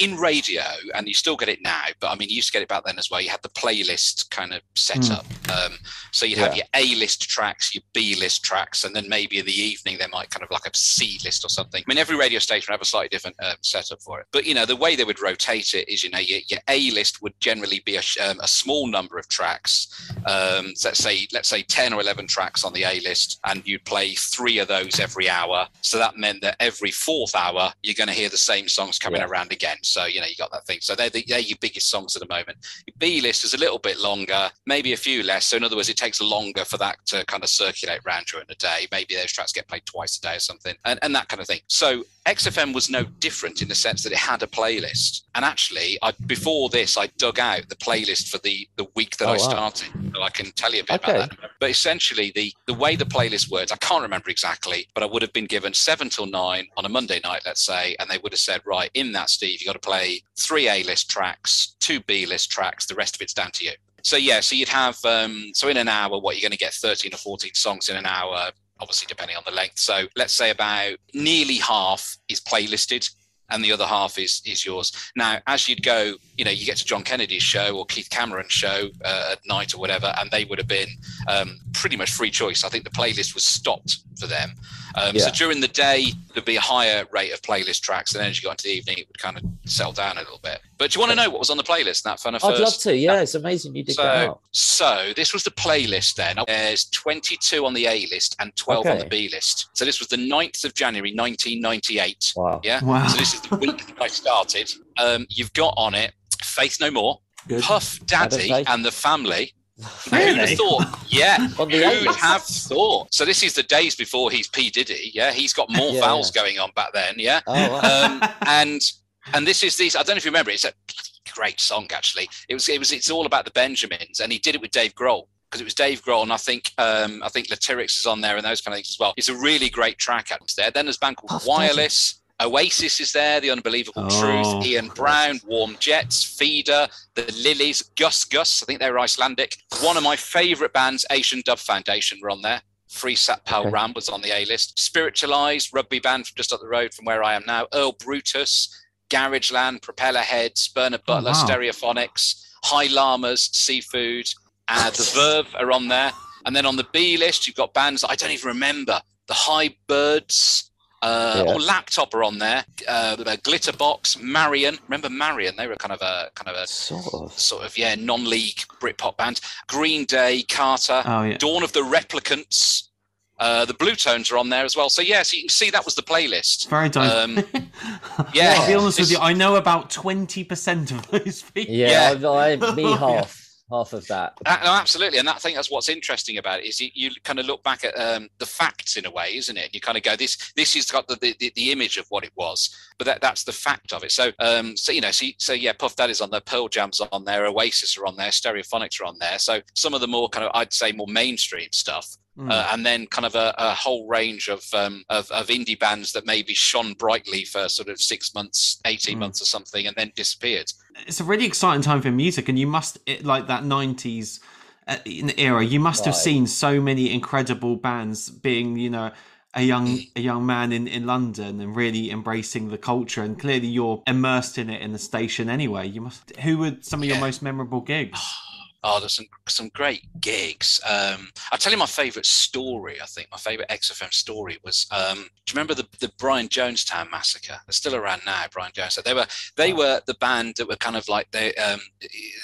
in radio and you still get it now but i mean you used to get it back then as well you had the playlist kind of set Mm. up um, so you'd have Yeah. your a list tracks your b list tracks and then maybe in the evening they might kind of like a c list or something i mean every radio station would have a slightly different um, setup for it but you know the way they would rotate it is you know your, your a list would generally be a, um, a small number of tracks um, so let's say let's say 10 or 11 tracks on the a list and you'd play three of those every hour so that meant that every fourth hour you're going to hear the same songs coming Yeah. around again. So you know you got that thing so they're, the, they're your biggest songs at the moment. Your b list is a little bit longer maybe a few less. So in other words it takes longer for that to kind of circulate around during the day. Maybe those tracks get played twice a day or something and, and that kind of thing. So xfm was no different in the sense that it had a playlist and actually I, before this i dug out the playlist for the the week that Oh, i wow. started so i can tell you a bit Okay. about that but essentially the the way the playlist works i can't remember exactly but i would have been given seven till nine on a monday night let's say and they would have said right in that steve you've got to play three a list tracks two b list tracks the rest of it's down to you so yeah so you'd have um so in an hour what you're going to get 13 or 14 songs in an hour obviously depending on the length so let's say about nearly half is playlisted and the other half is is yours. Now, as you'd go, you know, you get to John Kennedy's show or Keith Cameron's show uh, at night or whatever, and they would have been um, pretty much free choice. I think the playlist was stopped for them. Um, So during the day, there'd be a higher rate of playlist tracks, and then as you got into the evening, it would kind of settle down a little bit. But do you want to know what was on the playlist? That kind of I'd first. love to. Yeah, it's amazing you did that So, out. so this was the playlist then. There's 22 on the A list and 12 on the B list. So this was the 9th of January, 1998. Wow. Yeah. Wow. So this is the week I started. Um, you've got on it Faith No More, Good. Puff Daddy and the Family. Who'd have thought? Yeah. Who'd have thought? So this is the days before he's P Diddy. Yeah, he's got more Yeah, vowels yeah. going on back then. Yeah, Oh, wow. um, and and this is these. I don't know if you remember. It's a great song actually. It was it was it's all about the Benjamins, and he did it with Dave Grohl because it was Dave Grohl, and I think um, I think Latyrix is on there and those kind of things as well. It's a really great track out there. Then there's a band called Puff Daddy. Wireless. Oasis is there, The Unbelievable Oh, Truth, Ian Brown, Warm Jets, Feeder, The Lilies, Gus Gus, I think they're Icelandic. One of my favourite bands, Asian Dub Foundation, were on there. Free Sat Pal Okay. Ram was on the A list. Spiritualized, rugby band from just up the road from where I am now. Earl Brutus, Garage Land, Propeller Heads, Bernard Oh, Butler, wow. Stereophonics, High Llamas, Seafood, uh, The Verve are on there. And then on the B list, you've got bands I don't even remember. The High Birds, uh, Yeah. or Laptop are on there. Uh, the Glitterbox, Marion. Remember Marion? They were kind of a kind of a Sort of. sort of yeah non-league Britpop band. Green Day, Carter, Oh yeah. Dawn of the Replicants. Uh, the Blue Tones are on there as well. So yeah, so you can see that was the playlist. Very diverse. Um, yeah, I'll be honest with you. I know about twenty percent of those people. Yeah, Yeah. I, I, me half, half of that. Uh, no, absolutely, and I think that's what's interesting about it is you, you kind of look back at um, the facts in a way, isn't it? You kind of go, this this has got the, the, the image of what it was, but that, that's the fact of it. So, um, so you know, so, so yeah, Puff Daddy's on there, Pearl Jam's on there, Oasis are on there, Stereophonics are on there. So some of the more kind of, I'd say, more mainstream stuff. Mm. Uh, and then kind of a, a whole range of, um, of of indie bands that maybe shone brightly for sort of six months, eighteen Mm. months or something, and then disappeared. It's a really exciting time for music, and you must it, like that '90s uh, in era. You must have seen so many incredible bands being, you know, a young a young man in in London and really embracing the culture. And clearly, you're immersed in it in the station anyway. You must. Who were some of your most memorable gigs? Oh, there's some some great gigs. Um, I'll tell you my favourite story. I think my favourite XFM story was. Um, do you remember the the Brian Jonestown massacre? They're still around now. Brian Jonestown. They were they were the band that were kind of like they um,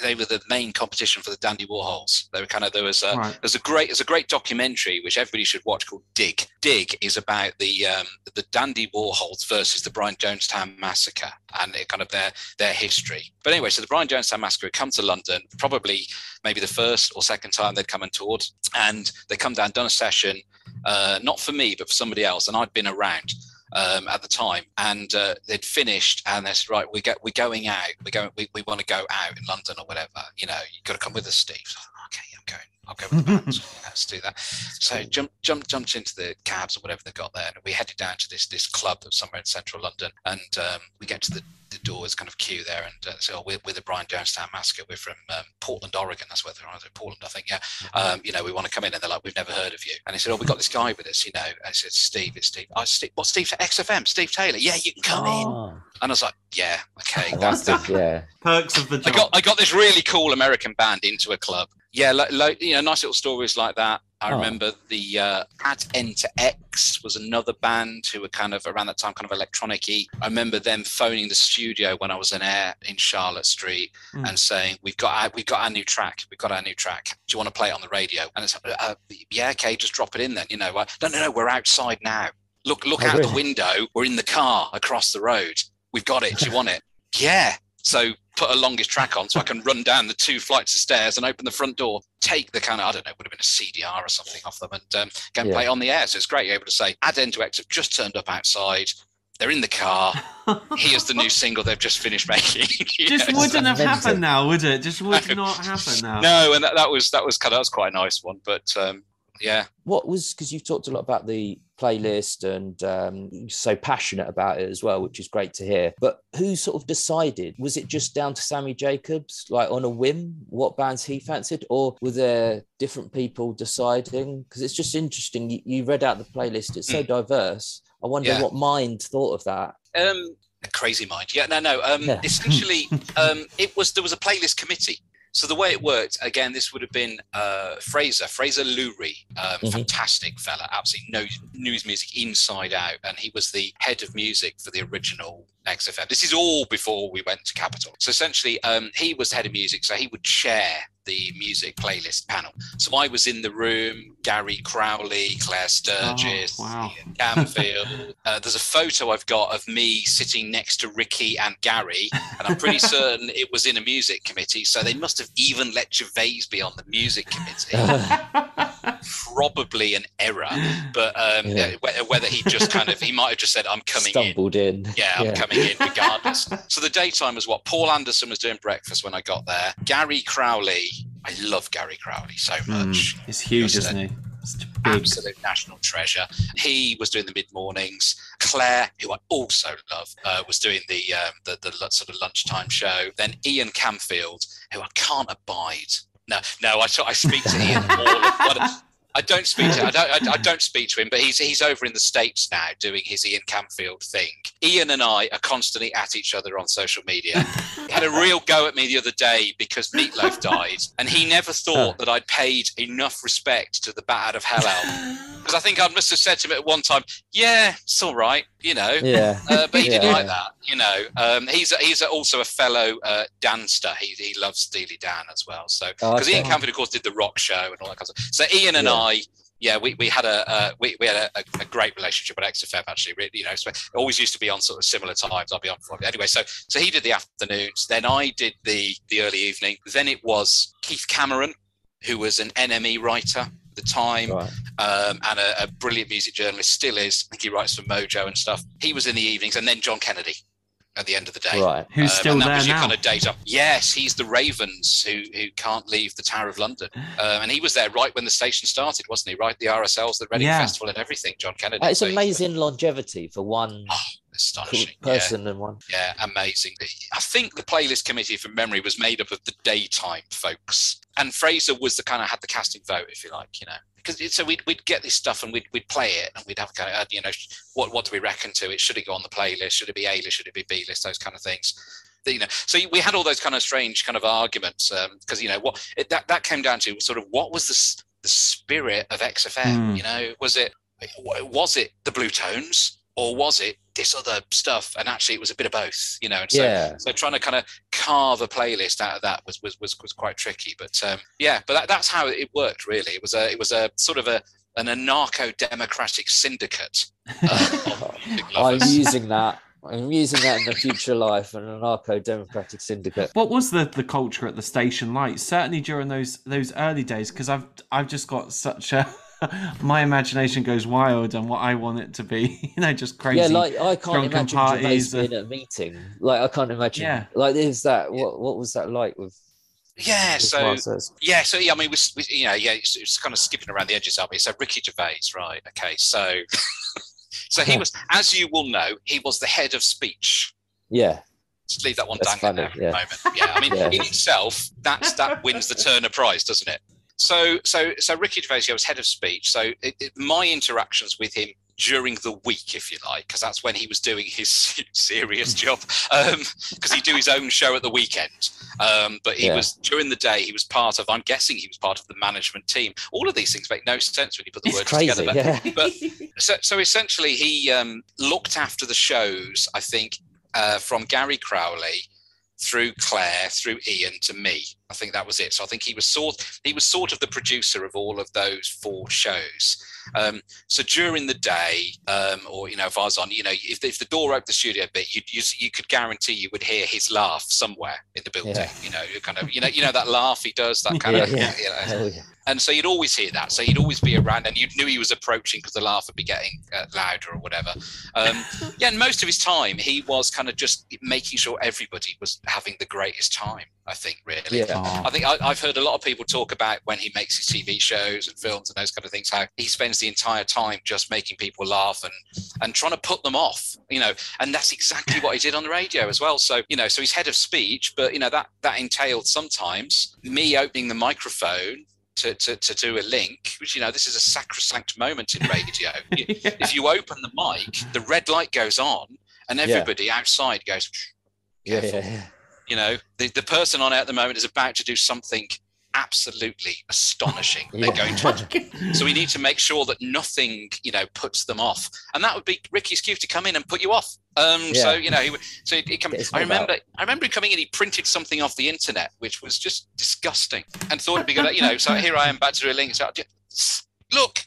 they were the main competition for the Dandy Warhols. They were kind of there was a Right. there's a great there's a great documentary which everybody should watch called Dig. Dig is about the um, the Dandy Warhols versus the Brian Jonestown massacre and it kind of their their history. But anyway, so the Brian Jonestown massacre had come to London probably maybe the first or second time they'd come and toured, and they come down done a session, uh, not for me but for somebody else, and I'd been around. Um, at the time, and uh, they'd finished, and they said, "Right, we get we're going out. We're going. We, we want to go out in London or whatever. You know, you've got to come with us, Steve." So, okay, I'm going. I'll go with the band. Let's do that. So jump, jump, jumped into the cabs or whatever they got there, and we headed down to this this club that's somewhere in central London. And um, we get to the, the doors, kind of queue there, and uh, so we're, we're the Brian Jonestown Massacre. We're from um, Portland, Oregon. That's where they're on. Portland, I think. Yeah. Um, you know, we want to come in, and they're like, we've never heard of you. And he said, oh, we've got this guy with us. You know, and I said, Steve, it's Steve. I Steve, what Steve XFM? Steve Taylor. Yeah, you can come in. Oh, And I was like, yeah, okay. that's the, yeah. Perks of the I job. got I got this really cool American band into a club. Yeah, like, like you know, nice little stories like that. I Oh. remember the uh, Add N to X was another band who were kind of around that time, kind of electronic I remember them phoning the studio when I was in air in Charlotte Street Mm. and saying, "We've got our, we've got our new track. We've got our new track. Do you want to play it on the radio?" And it's uh, yeah, okay, just drop it in then. You know, uh, no, no, no, we're outside now. Look, look Oh, out the window. We're in the car across the road. We've got it. Do you want it? Yeah. So put a longest track on so I can run down the two flights of stairs and open the front door, take the kind of, I don't know, would have been a CDR or something off them and um, go and Yeah. play on the air. So it's great. You're able to say, Add N to X have just turned up outside. They're in the car. Here's the new single they've just finished making. You Just know, wouldn't have mental. happened now, would it? Just would No. not happen now. No, and that, that was that was kind of that was quite a nice one. But um, yeah, What was because you've talked a lot about the playlist and um, so passionate about it as well, which is great to hear. But who sort of decided? Was it just down to Sammy Jacobs, like on a whim, what bands he fancied, or were there different people deciding? Because it's just interesting. You, you read out the playlist; it's so diverse. I wonder Yeah. what mind thought of that. um, a crazy mind. Yeah, no, no. Um, Yeah. Essentially, um, it was there was a playlist committee. So the way it worked, again, this would have been uh, Fraser, Fraser Lurie, um, Mhm. fantastic fella, absolutely knows news music inside out, and he was the head of music for the original XFM. This is all before we went to Capital. So essentially, um, he was the head of music, so he would chair the music playlist panel. So I was in the room, Gary Crowley, Claire Sturgess, Oh, wow. Ian Camfield. uh, there's a photo I've got of me sitting next to Ricky and Gary, and I'm pretty certain it was in a music committee. So they must have even let Gervais be on the music committee. Probably an error, but um, Yeah. whether, whether he just kind of he might have just said, "I'm coming in." Stumbled in. Yeah, I'm coming in regardless. so the daytime was what Paul Anderson was doing breakfast when I got there. Gary Crowley, I love Gary Crowley so much. Mm, it's huge, Just isn't a- he? Big. Absolute national treasure. He was doing the mid mornings. Claire, who I also love, uh, was doing the, um, the the sort of lunchtime show. Then Ian Camfield, who I can't abide. No, no, I, I speak to Ian all. I don't speak to I don't I, I, don't speak to him, but he's he's over in the states now doing his Ian Camfield thing. Ian and I are constantly at each other on social media. he had a real go at me the other day because Meatloaf died, and he never thought that I'd paid enough respect to the Bat Out of Hell album. Because I think I must have said to him at one time, "Yeah, it's all right," you know. Yeah. Uh, but he Yeah. didn't like that, you know. Um, he's a, he's a, also a fellow uh, dancer. He he loves Steely Dan as well. So Oh, because okay. Ian Camfield, of course, did the rock show and all that kind of stuff. So Ian and Yeah. I, yeah, we, we had a uh, we, we had a, a, great relationship at XFM actually. Really, you know, so it always used to be on sort of similar times. I'll be on for anyway. So so he did the afternoons, then I did the the early evening. Then it was Keith Cameron, who was an NME writer the time Right. um, and a, a brilliant music journalist, still is. I think he writes for Mojo and stuff. He was in the evenings, and then John Kennedy at the end of the day. Right. Who's Um, still and that there was your now? kind of data. Yes, he's the Ravens who who can't leave the Tower of London, um, and he was there right when the station started, wasn't he? Right, the RSLs, the Reading Yeah. Festival, and everything. John Kennedy. It's So, amazing longevity for one astonishing. Yeah. person and one. Yeah, amazing. I think the playlist committee from memory was made up of the daytime folks, and Fraser was the kind of had the casting vote, if you like, you know, because it, so we'd, we'd get this stuff and we'd, we'd play it and we'd have kind of, you know, what what do we reckon to it? Should it go on the playlist? Should it be A list? Should it be B list? Those kind of things. You know, so we had all those kind of strange kind of arguments because you know what it, that that came down to sort of what was the the spirit of XFM? Hmm. You know, was it was it the Bluetones or was it this other stuff? And actually, it was a bit of both. You know, and so Yeah. so trying to kind of carve a playlist out of that was was was, was quite tricky. But um, yeah, but that, that's how it worked. Really, it was a it was a sort of a an anarcho-democratic syndicate. Uh, of I'm using that. I'm using that in the future life, an anarcho-democratic syndicate. What was the, the culture at the station like? Certainly during those those early days, because I've I've just got such a my imagination goes wild and what I want it to be, you know, just crazy. Yeah, like I can't imagine parties Gervais and- being at a meeting. Like I can't imagine. Yeah. Like is that. What what was that like with? yeah, with so Yeah, so yeah, I mean, we, we you know, yeah, it's, it's kind of skipping around the edges of it. So Ricky Gervais, right? Okay, so so he was, as you will know, he was the head of speech. yeah, Just leave that one That's dangling there funny, for a moment. Yeah, I mean, Yeah. in itself, that's that wins the Turner Prize, doesn't it? So, so, so Ricky Gervais was head of speech. So, it, it, my interactions with him during the week, if you like, because that's when he was doing his serious job, because he'd do his own show at the weekend. Um, but he Yeah. was during the day. He was part of. I'm guessing he was part of the management team. All of these things make no sense when you put the it's words crazy. together. But Yeah, but so, so essentially, he um, looked after the shows. I think uh, from Gary Crowley through Claire, through Ian to me. I think that was it. So I think he was sort he was sort of the producer of all of those four shows. Um, so during the day, um, or you know, if I was on, you know, if, if the door opened the studio a bit, you you you could guarantee you would hear his laugh somewhere in the building. Yeah. You know, kind of you know you know that laugh he does that kind yeah, of yeah. you know, yeah. And so you'd always hear that. So he'd always be around, and you knew he was approaching because the laugh would be getting uh, louder or whatever. Um, yeah, and most of his time he was kind of just making sure everybody was having the greatest time. I think really. Yeah. I think I, I've heard a lot of people talk about when he makes his TV shows and films and those kind of things, how he spends the entire time just making people laugh and and trying to put them off, you know. And that's exactly what he did on the radio as well. So you know, so he's head of speech, but you know that that entailed sometimes me opening the microphone. To, to, to do a link, which you know, this is a sacrosanct moment in radio. You- if you open the mic, the red light goes on, and Yeah. everybody outside goes, Yeah, careful. yeah, yeah. you know the, the person on it at the moment is about to do something absolutely astonishing. They're going to so we need to make sure that nothing you know puts them off. And that would be ricky's cue to come in and put you off. Um so you know he, would- so he come Get his i remember i remember him coming in he printed something off the internet which was just disgusting. And thought it'd be good you know so here i am back to a link so just, look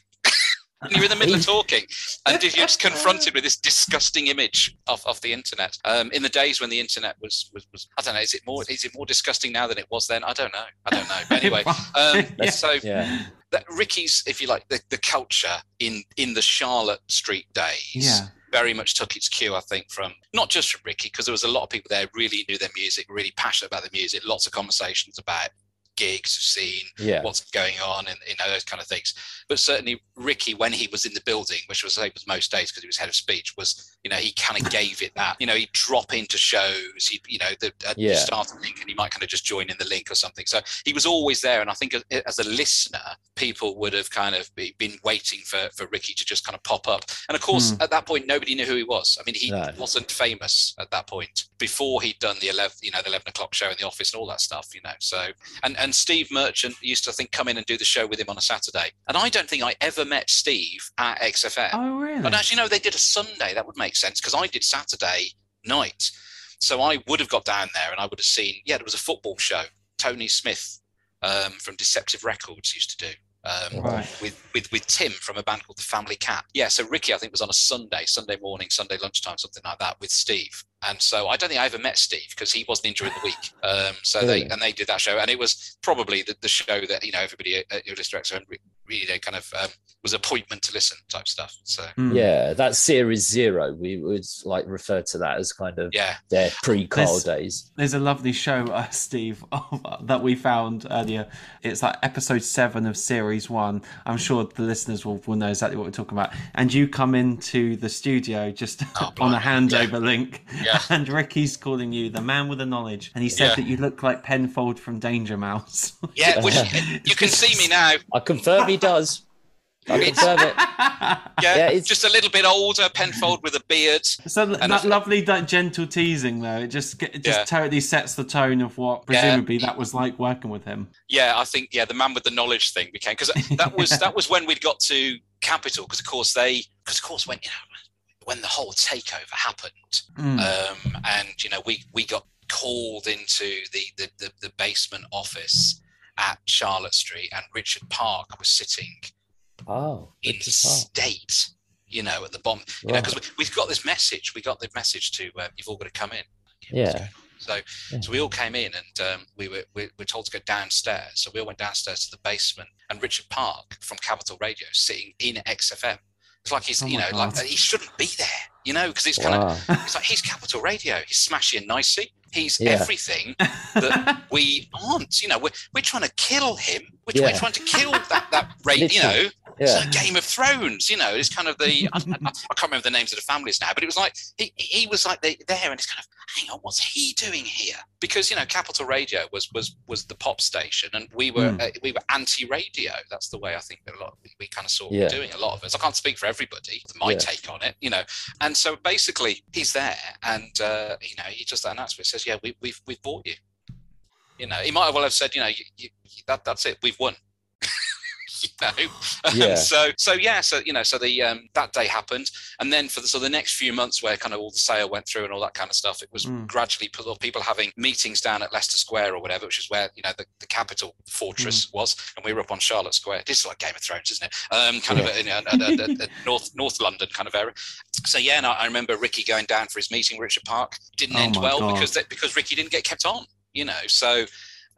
and you're in the middle of talking and you're just confronted with this disgusting image of, of the internet um, in the days when the internet was, was was i don't know is it more is it more disgusting now than it was then i don't know i don't know but anyway um, Yeah. so Yeah. that ricky's if you like the, the culture in in the charlotte street days yeah. very much took its cue, I think, from not just from Ricky, because there was a lot of people there really knew their music, really passionate about the music, lots of conversations about gigs, have seen Yeah. what's going on, and you know those kind of things. But certainly Ricky, when he was in the building, which was I think was most days because he was head of speech, was you know he kind of gave it that. You know he'd drop into shows. He you know the Yeah. start a link and he might kind of just join in the link or something. So he was always there, and I think as, as a listener, people would have kind of be- been waiting for for Ricky to just kind of pop up. And of course, Hmm. at that point, nobody knew who he was. I mean, he No. wasn't famous at that point before he'd done the 11 you know the 11 o'clock show in the office and all that stuff you know so and and steve merchant used to I think come in and do the show with him on a saturday. And i don't think i ever met steve at xfm Oh, really? but actually no they did a sunday. That would make sense because i did saturday night. So i would have got down there and i would have seen yeah there was a football show. Tony smith um, from deceptive records used to do um, Right. with, with with Tim from a band called the Family Cat. Yeah, so Ricky, I think, was on a Sunday, Sunday morning, Sunday lunchtime, something like that, with Steve. And so I don't think I ever met Steve because he wasn't in during the week. Um, so they and they did that show, and it was probably the, the show that you know everybody at your list really they kind of um, was appointment to listen type stuff. So Hmm. Yeah, that series zero, we would like refer to that as kind of yeah, their pre-Carl This- days. There's a lovely show, uh, Steve, that we found earlier. It's like episode seven of series one. I'm sure the listeners will, will know exactly what we're talking about. And you come into the studio just Oh, on a blimey. handover link, Yeah. and Ricky's calling you the man with the knowledge, and he said Yeah. that you look like Penfold from Danger Mouse. yeah. Which you can see me now. I confirm he does. I confirm it. Yeah, Yeah, it's- just a little bit older, Penfold with a beard. So th- And that I- lovely, that gentle teasing though, it just it just Yeah. totally sets the tone of what Yeah. presumably that was like working with him. yeah, I think yeah, the man with the knowledge thing became because that was that was when we'd got to Capital because of course they because of course when you know when the whole takeover happened Mm. um, and you know we we got called into the the, the the basement office at Charlotte Street and Richard Park was sitting Oh, in state, you know, at the bottom, you know, because we, we've got this message, we got the message to um, you've all got to come in. Yeah. So, Yeah. so we all came in and um, we were we were told to go downstairs. So we all went downstairs to the basement, and Richard Park from Capital Radio sitting in XFM. It's like he's Oh you know like he shouldn't be there, you know, because it's kind of it's like he's Capital Radio. He's Smashie and Nicey. He's Yeah. everything that we aren't. You know, we're, we're trying to kill him. We're, we're trying to kill that that radio. You know, Yeah. it's like Game of Thrones, you know, it's kind of the I, I, I can't remember the names of the families now, but it was like he, he was like they, there, and it's kind of hang on, what's he doing here? Because you know, Capital Radio was was was the pop station, and we were Hmm. uh, we were anti-radio. That's the way I think that a lot we, we kind of saw Yeah. doing a lot of us. I can't speak for everybody, my Yeah. take on it, you know. And so basically, he's there, and uh, you know, he just announced, it says, "Yeah, we, we've we've bought you." You know, he might well have said, "You know, you, you, that that's it, we've won." you know, Yeah. So so yeah, so you know, so the um, that day happened, and then for the so the next few months where kind of all the sale went through and all that kind of stuff, it was Mm. gradually people people having meetings down at Leicester Square or whatever, which is where you know the, the capital fortress was, and we were up on Charlotte Square. This is like Game of Thrones, isn't it? Um, kind of in a, a, a, a North North London kind of area. So yeah, and I, I remember Ricky going down for his meeting, Richard Park. Didn't Oh end well God. because they, because Ricky didn't get kept on, you know. So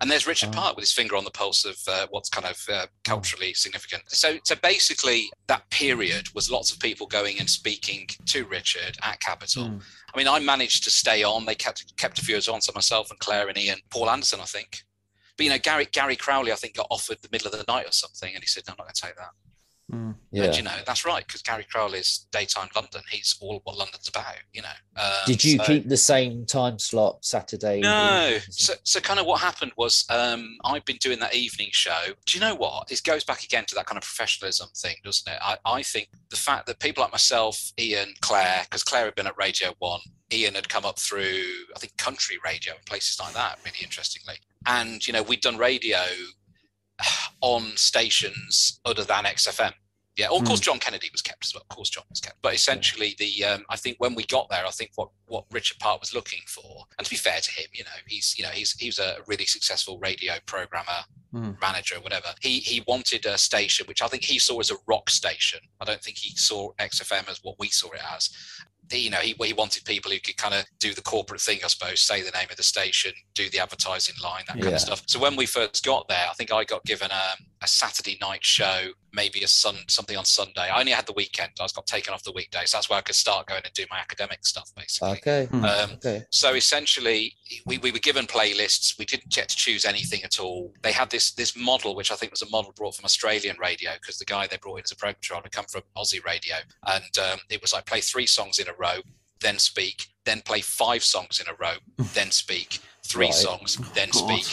and there's Richard Oh. Park with his finger on the pulse of uh, what's kind of uh, culturally significant. So, so basically, that period was lots of people going and speaking to Richard at Capital. Mm. I mean, I managed to stay on. They kept kept a few of us on, so myself and Claire and Ian, Paul Anderson, I think. But you know, Gary Gary Crowley, I think, got offered the middle of the night or something, and he said, "No, I'm not going to take that." Mm. Yeah. And you know, that's right because Gary Crowley's daytime London. He's all what London's about. You know. Um, Did you so- keep the same time slot Saturday? no. So, so kind of what happened was um, I've been doing that evening show. Do you know what? It goes back again to that kind of professionalism thing, doesn't it? I, I think the fact that people like myself, Ian, Claire, because Claire had been at Radio One, Ian had come up through, I think, country radio and places like that, really interestingly. And, you know, we'd done radio on stations other than XFM. Yeah, of course, John Kennedy was kept as well. Of course, John was kept. But essentially, the um, I think when we got there, I think what what Richard Park was looking for, and to be fair to him, you know, he's you know he's he was a really successful radio programmer, Hmm. manager, whatever. He he wanted a station which I think he saw as a rock station. I don't think he saw XFM as what we saw it as. He- you know, he, he wanted people who could kind of do the corporate thing, I suppose, say the name of the station, do the advertising line, that kind Yeah. of stuff. So when we first got there, I think I got given um, a Saturday night show, maybe a sun something on Sunday. I only had the weekend. I was got taken off the weekdays. So that's where I could start going and do my academic stuff, basically. Okay. Hmm. Um, Okay. so essentially, we, we were given playlists. We didn't get to choose anything at all. They had this this model, which I think was a model brought from Australian radio, because the guy they brought in as a program controller had come from Aussie radio, and um, it was like play three songs in a row, then speak, then play five songs in a row, then speak, three Right. songs, then speak.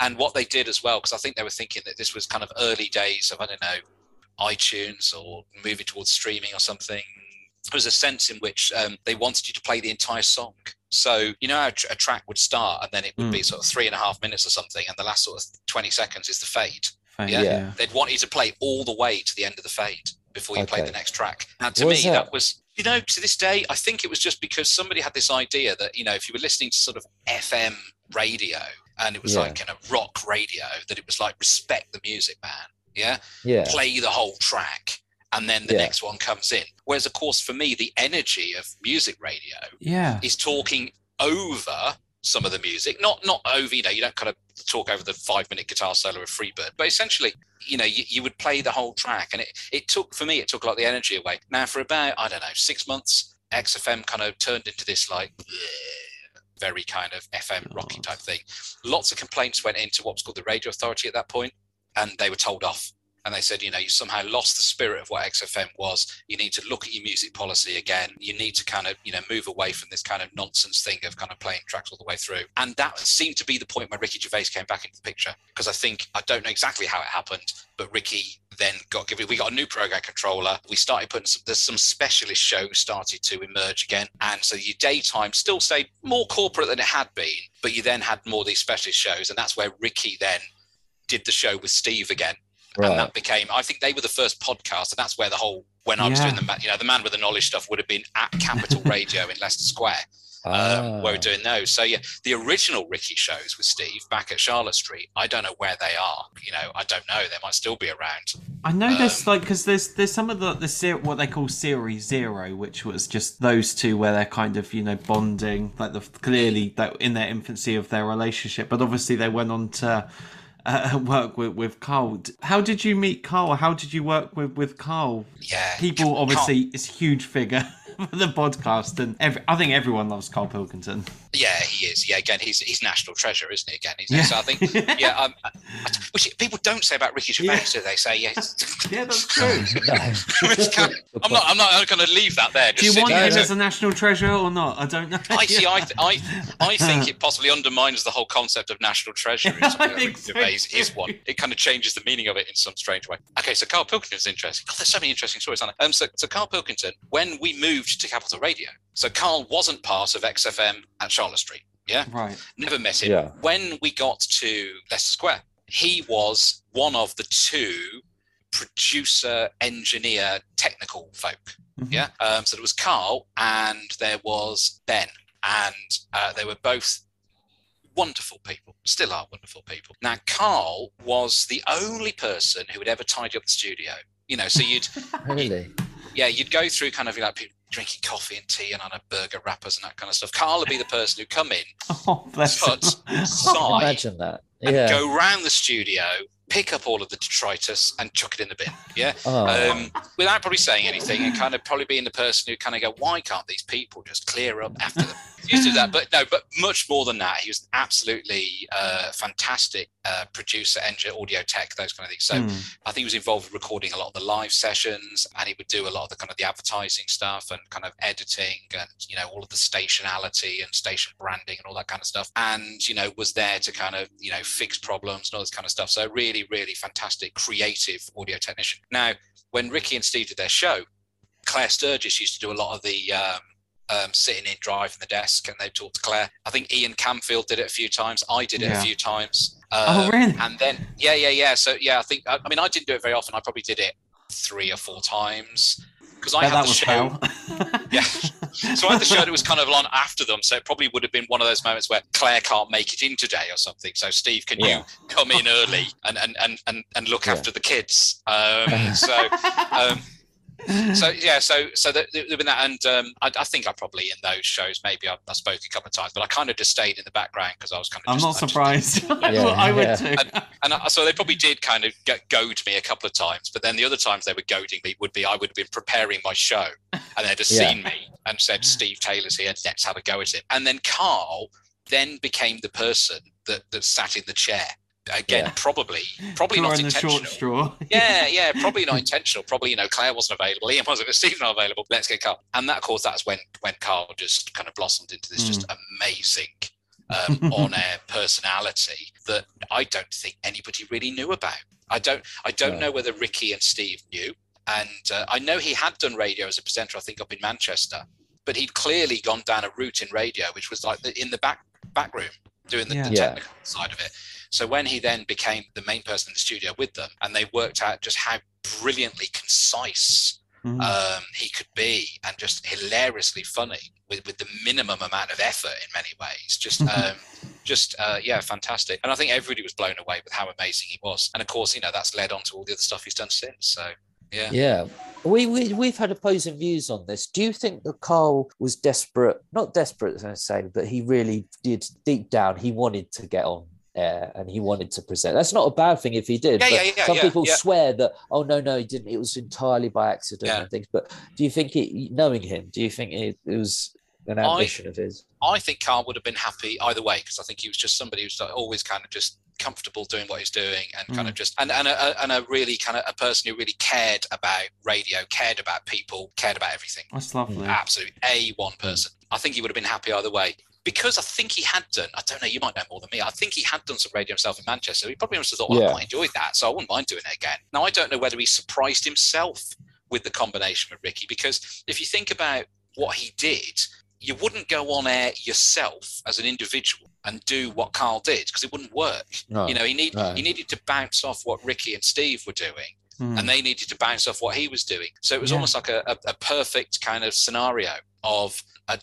And what they did as well, because I think they were thinking that this was kind of early days of I don't know iTunes or moving towards streaming or something. There was a sense in which um, they wanted you to play the entire song. So you know how a, track would start and then it would be sort of three and a half minutes or something, and the last sort of twenty seconds is the fade. Yeah. yeah. They'd want you to play all the way to the end of the fade before you play Okay. the next track. And to What me, that? that? was, you know, to this day, I think it was just because somebody had this idea that, you know, if you were listening to sort of FM radio and it was Yeah. like kind of rock radio, that it was like respect the music, man. Yeah. Yeah. Play the whole track. And then the Yeah. next one comes in. Whereas, of course, for me, the energy of music radio Yeah. is talking over some of the music, not not over. You know, you don't kind of talk over the five minute guitar solo of Freebird, but essentially, you know, you, you would play the whole track, and it it took for me, it took a lot of the energy away. Now, for about I don't know six months, XFM kind of turned into this like. Very kind of FM oh. rocky type thing. Lots of complaints went into what was called the Radio Authority at that point, and they were told off and they said, you know, you somehow lost the spirit of what XFM was. You need to look at your music policy again. You need to kind of, you know, move away from this kind of nonsense thing of kind of playing tracks all the way through. And that seemed to be the point where Ricky Gervais came back into the picture because I think I don't know exactly how it happened, but Ricky then got given. We got a new program controller. We started putting some. There's some specialist shows started to emerge again, and so your daytime still stayed more corporate than it had been, but you then had more these specialist shows, and that's where Ricky then did the show with Steve again and that became i think they were the first podcast and that's where the whole when i was Yeah. doing the you know the man with the knowledge stuff would have been at capital radio in leicester square um, where we're Ah. doing those so yeah the original ricky shows with steve back at charlotte street i don't know where they are you know i don't know they might still be around I know there's Um, like because there's there's some of the the ser- what they call series zero, which was just those two where they're kind of you know bonding, like the clearly that in their infancy of their relationship, but obviously they went on to. Uh, work with with Carl. How did you meet Carl? How did you work with with Carl? yeah People Carl- obviously is a huge figure the podcast, and every, I think everyone loves Carl Pilkington. yeah he is yeah again he's he's national treasure isn't he again he's Yeah. so i think yeah um, which people don't say about ricky gervais Yeah. do they say yeah yeah, that's true. It's kind of- i'm not i'm not gonna leave that there Do you want him as a national treasure or not? I don't know. I see. I, th- I, I think it possibly undermines the whole concept of national treasure. in something I think Ricky so Gervais is one. It kind of changes the meaning of it in some strange way. Okay, so Carl Pilkington is interesting. God, there's so many interesting stories on it. Um, so, so Carl Pilkington, when we moved to Capital Radio, so Carl wasn't part of XFM at Charlotte Street. Yeah, Right. never met him. Yeah. When we got to Leicester Square, he was one of the two producer, engineer, technical folk. Mhm. Yeah. Um, so there was Carl and there was Ben, and uh, they were both wonderful people, still are wonderful people. Now, Carl was the only person who would ever tidy up the studio. You know, so you'd Really? yeah, you'd go through kind of like people drinking coffee and tea and on a burger wrappers and that kind of stuff. Carl would be the person who'd come in, Oh, bless him. Tut, sigh, Imagine that. and go round the studio, pick up all of the detritus and chuck it in the bin. Yeah. Oh. Um, without probably saying anything and kind of probably being the person who kind of go, why can't these people just clear up after them? He used to do that, but no, but much more than that. He was absolutely uh, fantastic uh, producer, engineer, audio tech, those kind of things. So Hmm. I think he was involved with recording a lot of the live sessions, and he would do a lot of the kind of the advertising stuff and kind of editing and you know all of the stationality and station branding and all that kind of stuff. And you know was there to kind of you know fix problems and all this kind of stuff. So really, really really fantastic, creative audio technician. Now, when Ricky and Steve did their show, Claire Sturgess used to do a lot of the. Um, um, sitting in, driving the desk, and they talked to Claire. I think Ian Camfield did it a few times. I did it Yeah. a few times. Oh, Um, really? and then yeah yeah yeah so yeah i think i, I mean i didn't do it very often i probably did it three or four times because i had the show. Yeah. so i had the show that was kind of on after them so it probably would have been one of those moments where claire can't make it in today or something so steve can Yeah. you come in early and and and and, and look Yeah. after the kids um so um so yeah, so so there there been that, and um, I, I think I probably in those shows maybe I, I spoke a couple of times, but I kind of just stayed in the background because I was kind of. I'm just, not I just- surprised. Yeah, I would yeah. too. and I, so they probably did kind of go- goad me a couple of times, but then the other times they were goading me would be I would have been preparing my show, and they'd have Yeah. seen me and said, "Steve Taylor's here, let's have a go at it." And then Carl then became the person that that sat in the chair again, Yeah. probably probably not Drawing the intentional. short straw. yeah, yeah, probably not intentional. Probably, you know, Claire wasn't available, Ian wasn't, Steve not available. Let's get Carl. And that, of course, that's when when Carl just kind of blossomed into this just amazing um, on-air personality that I don't think anybody really knew about. I don't, I don't No. know whether Ricky and Steve knew, and uh, I know he had done radio as a presenter, I think, up in Manchester, but he'd clearly gone down a route in radio, which was like the, in the back back room doing the, Yeah. the Yeah. technical side of it. So when he then became the main person in the studio with them, and they worked out just how brilliantly concise Mm. um, he could be, and just hilariously funny with, with the minimum amount of effort in many ways. Just, um, just uh, yeah, fantastic. And I think everybody was blown away with how amazing he was. And of course, you know that's led on to all the other stuff he's done since. So yeah. Yeah. We, we we've had opposing views on this. Do you think that Carl was desperate? Not desperate, as I say, but he really did deep down. He wanted to get on air and he wanted to present. That's not a bad thing if he did. Yeah, but yeah, yeah, some yeah, people yeah. swear that oh no no he didn't. It was entirely by accident Yeah. and things. But do you think it? Knowing him, do you think it, it was an I- ambition of his? I think Carl would have been happy either way because I think he was just somebody who's like always kind of just comfortable doing what he's doing and kind of mm. just and and a, and a really kind of a person who really cared about radio, cared about people, cared about everything. That's lovely. Mm. Absolutely, a one mm. person. I think he would have been happy either way because I think he had done. I don't know. You might know more than me. I think he had done some radio himself in Manchester. He probably must have thought, well, I quite enjoyed that, so I wouldn't mind doing it again. Now I don't know whether he surprised himself with the combination with Ricky because if you think about what he did, you wouldn't go on air yourself as an individual and do what Carl did because it wouldn't work. No. You know, he need no. he needed to bounce off what Ricky and Steve were doing Mm. and they needed to bounce off what he was doing. So it was Yeah. almost like a, a, a perfect kind of scenario of a,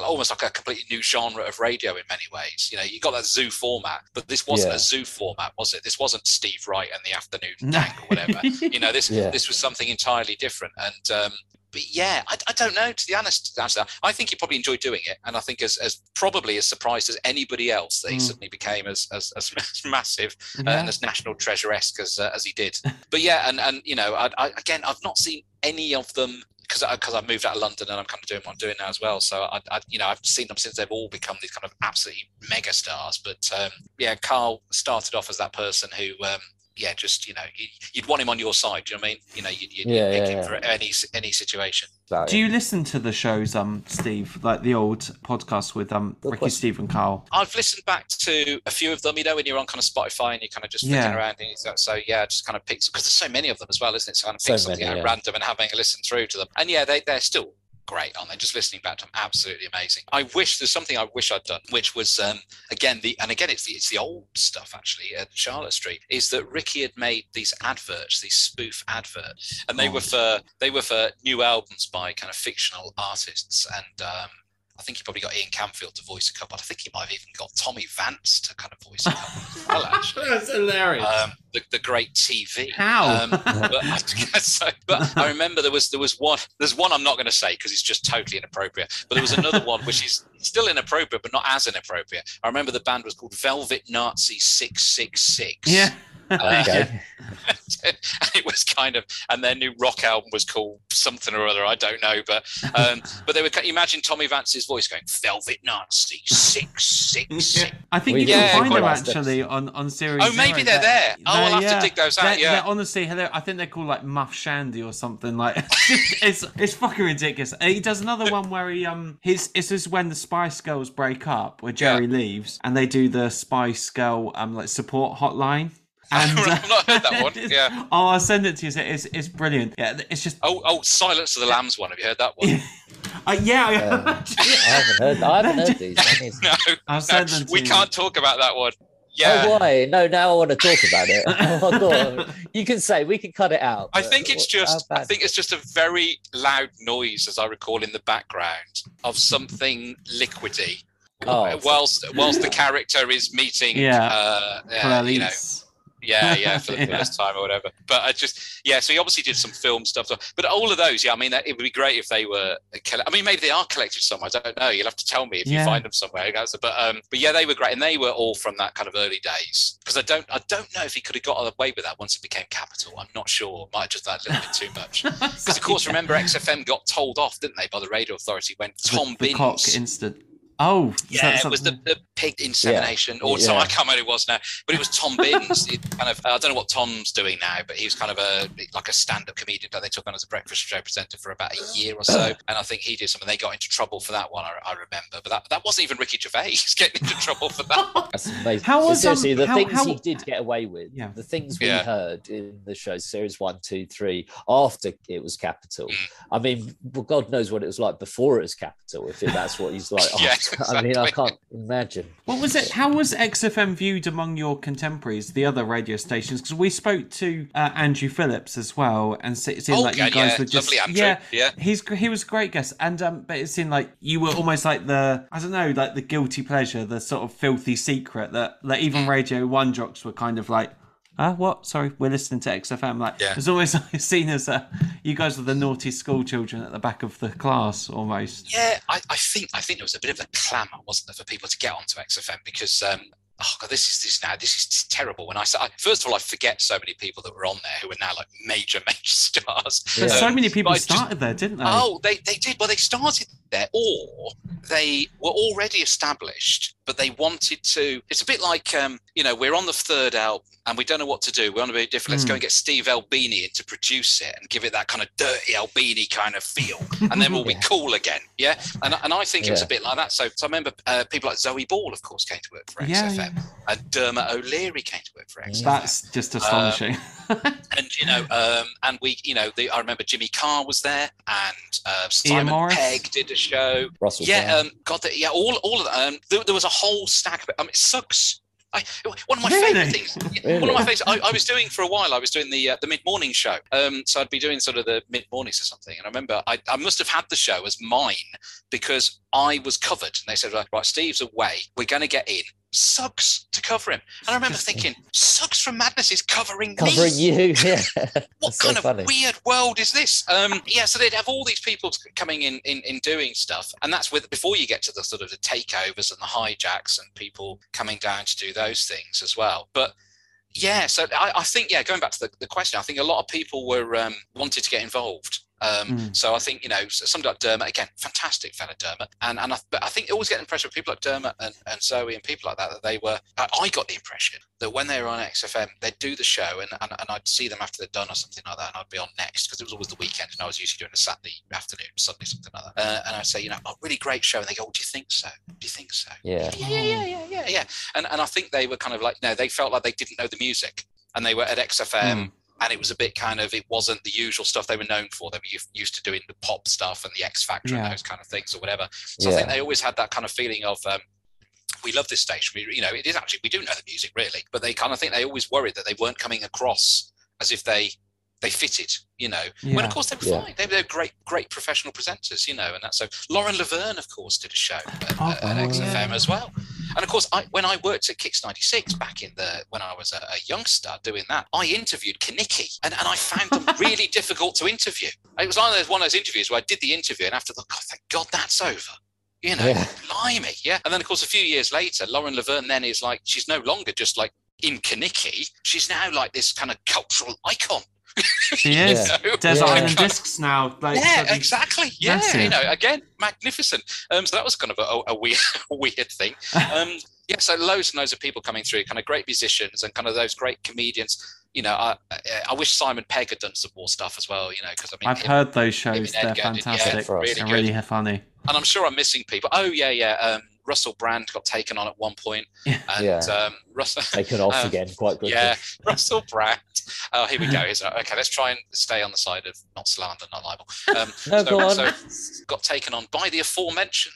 almost like a completely new genre of radio in many ways. You know, you got that zoo format, but this wasn't Yeah. a zoo format, was it? This wasn't Steve Wright and the afternoon No. or whatever. you know, this Yeah. this was something entirely different. And um, but yeah, I, I don't know. To be honest, answer I think he probably enjoyed doing it, and I think as, as probably as surprised as anybody else that he Mm. suddenly became as as, as massive uh, and as national treasure esque as uh, as he did. But yeah, and and you know, I, I again, I've not seen any of them because because I've moved out of London and I'm kind of doing what I'm doing now as well. So I, I you know I've seen them since they've all become these kind of absolutely mega stars. But um, yeah, Carl started off as that person who. Um, yeah, just you know, you, you'd want him on your side. Do you know what I mean? You know, you'd, you'd, Yeah, pick yeah, him yeah. for any any situation. About Do you listen to the shows, um, Steve, like the old podcast with um Good Ricky, question. Steve, and Carl? I've listened back to a few of them. You know, when you're on kind of Spotify and you're kind of just flicking Yeah. around, and you so, so yeah, just kind of picks because there's so many of them as well, isn't it? So kind of So pick something many, out yeah. random and having a listen through to them. And yeah, they they're still great, aren't they? Just listening back to them, absolutely amazing. I wish there's something I wish I'd done, which was um, again the and again it's the it's the old stuff actually at Charlotte Street. Is that Ricky had made these adverts, these spoof adverts, and they Oh. were for they were for new albums by kind of fictional artists and. Um, I think he probably got Ian Camfield to voice a couple. I think he might have even got Tommy Vance to kind of voice a couple well, actually. That's hilarious. Um, the, the great TV. How? Um, but, I, so, but I remember there was there was one. There's one I'm not going to say because it's just totally inappropriate. But there was another one which is still inappropriate, but not as inappropriate. I remember the band was called Velvet Nazi Six Six Six. yeah. Okay. and it was kind of, and their new rock album was called something or other. I don't know, but um, but they were. Imagine Tommy Vance's voice going Velvet Nazi Six Six Yeah. Six. I think We you did can find them actually on on series. Oh, maybe Zero. they're there. Oh, I'll have to dig those out, They're, yeah. they're honestly, they're- I think they're called like Muff Shandy or something. Like it's it's, it's fucking ridiculous. And he does another one where he um his this is when the Spice Girls break up, where Geri leaves, and they do the Spice Girl um like support hotline. And I've not heard that one, yeah. Oh, I'll send it to you. It's it's brilliant. Yeah, it's just. Oh, oh, Silence of the Lambs one. Have you heard that one? Uh, yeah, I- Um, I haven't heard. I haven't heard these. No, I'll no, send them to we you. can't talk about that one. Yeah, Oh, why? No, now I want to talk about it. Oh, my God. You can say we can cut it out. I think it's what- just I think it's just a very loud noise, as I recall in the background, of something liquidy. Oh. whilst whilst the character is meeting, Yeah. uh, uh, you know, Lees. Yeah, yeah, for the Yeah. first time or whatever. But I just, yeah. So he obviously did some film stuff. But all of those, yeah. I mean, it would be great if they were. I mean, maybe they are collected somewhere. I don't know. You'll have to tell me if Yeah. you find them somewhere. guys. But um, but yeah, they were great, and they were all from that kind of early days. Because I don't, I don't know if he could have got away with that once it became Capital. I'm not sure. Might have just that a little bit too much. Because of course, remember XFM got told off, didn't they, by the radio authority when Tom the, the Binns. Oh, is yeah, that it was the, the pig insemination, or so Yeah. I can't remember who it was now, but it was Tom Binns. Kind of, I don't know what Tom's doing now, but he was kind of a like a stand-up comedian that they took on as a breakfast show presenter for about a year or so, and I think he did something. They got into trouble for that one. I, I remember, but that, that wasn't even Ricky Gervais getting into trouble for that. That's amazing. How was, um, seriously the how- things how- he did get away with? Yeah. The things we Yeah. heard in the show, series one, two, three, after it was Capital. Mm. I mean, well, God knows what it was like before it was Capital. If it, that's what he's like, Yeah, after. I mean, I can't imagine. What was it? How was XFM viewed among your contemporaries, the other radio stations? Because we spoke to uh, Andrew Phillips as well, and it seemed Oh, like yeah, you guys yeah, were just lovely yeah. Yeah. He's he was a great guest, and um, but it seemed like you were almost like the I don't know, like the guilty pleasure, the sort of filthy secret that that Mm. even Radio One jocks were kind of like. Ah, what? Sorry, we're listening to XFM. Like, Yeah. it's always seen as uh, you guys are the naughty school children at the back of the class, almost. Yeah, I, I think I think there was a bit of a clamour, wasn't there, for people to get onto XFM because um, oh god, this is this now this is terrible. When I say first of all, I forget so many people that were on there who are now like major major stars. Yeah. So Um, many people I just- started there, didn't they? Oh, they, they did. Well, they started there, or they were already established, but they wanted to. It's a bit like, um, you know, we're on the third album and we don't know what to do. We want to be different. Let's go Mm. and get Steve Albini in to produce it and give it that kind of dirty Albini kind of feel, and then we'll be cool again. Yeah. And, and I think it was a bit like that. So, so I remember uh, people like Zoe Ball, of course, came to work for Yeah, XFM, and Dermot O'Leary came to work for XFM That's just astonishing. and you know, um, and we, you know, the, I remember Jimmy Carr was there, and uh, Simon Morris? Pegg did a show. Russell Yeah, um, God, the, yeah, all, all of that. Um, there, there was a whole stack of it. I mean, it sucks. I, one of my Really? favorite things. yeah, One of my favorites. I, I was doing for a while. I was doing the uh, the mid morning show. Um, so I'd be doing sort of the mid mornings or something. And I remember I, I must have had the show as mine because I was covered. And they said, right, right Steve's away. We're going to get in. Suggs to cover him. And I remember thinking, Suggs from Madness is covering me Covering you, yeah. what so kind of weird world is this? Um, yeah, so they'd have all these people coming in, in in doing stuff, and that's with before you get to the sort of the takeovers and the hijacks and people coming down to do those things as well. But yeah, so I, I think yeah, going back to the, the question, I think a lot of people were um, wanted to get involved. Um, Mm. So I think you know so somebody like Dermot again, fantastic fella Dermot, and and I, but I think you always get the impression with people like Dermot and, and Zoe and people like that that they were. I, got the impression that when they were on XFM, they'd do the show and, and, and I'd see them after they'd done or something like that, and I'd be on next because it was always the weekend, and I was usually doing a Saturday afternoon, Sunday, something like that. Uh, and I'd say, you know, oh, really great show, and they go, oh, do you think so? Do you think so? Yeah. yeah, yeah, yeah, yeah, yeah, yeah. And and I think they were kind of like, no, they felt like they didn't know the music, and they were at XFM, Mm. And it was a bit kind of, it wasn't the usual stuff they were known for. They were used to doing the pop stuff and the X Factor Yeah. and those kind of things or whatever. So I think they always had that kind of feeling of. Um, we love this station. We, you know, it is actually we do know the music really, but they kind of think they always worried that they weren't coming across as if they they fitted, you know. When of course they were Yeah. fine. They were great, great professional presenters, you know, and that. So Lauren Laverne, of course, did a show at, Oh, at XFM yeah. as well. And of course, I, when I worked at Kix '96 back in the when I was a, a youngster doing that, I interviewed Kenickie, and, and I found them really difficult to interview. It was like one of those interviews where I did the interview, and after the God, thank God that's over. You know, Yeah. blimey, yeah. And then of course, a few years later, Lauren Laverne then is like she's no longer just like in Kenickie. She's now like this kind of cultural icon. She is. you know? Desert Yeah. Island Discs now. Like, yeah, bloody- exactly. Yeah, massive. you know, again, magnificent. Um, so that was kind of a, a weird, weird thing. Um, yeah, so loads and loads of people coming through, kind of great musicians and kind of those great comedians. You know, I, I- I wish Simon Pegg had done some more stuff as well. You know, because I mean, I've him- heard those shows. They're Edgar did- yeah, fantastic. for us. really They're really funny. and I'm sure I'm missing people. Oh yeah, yeah. Um, Russell Brand got taken on at one point, Yeah. and Yeah. um, Russell. Taken off Um, again quite quickly. Yeah, Russell Brand. Oh, here we go. Here's a- okay, let's try and stay on the side of not slander, not libel. Um, No, so, go on. so got taken on by the aforementioned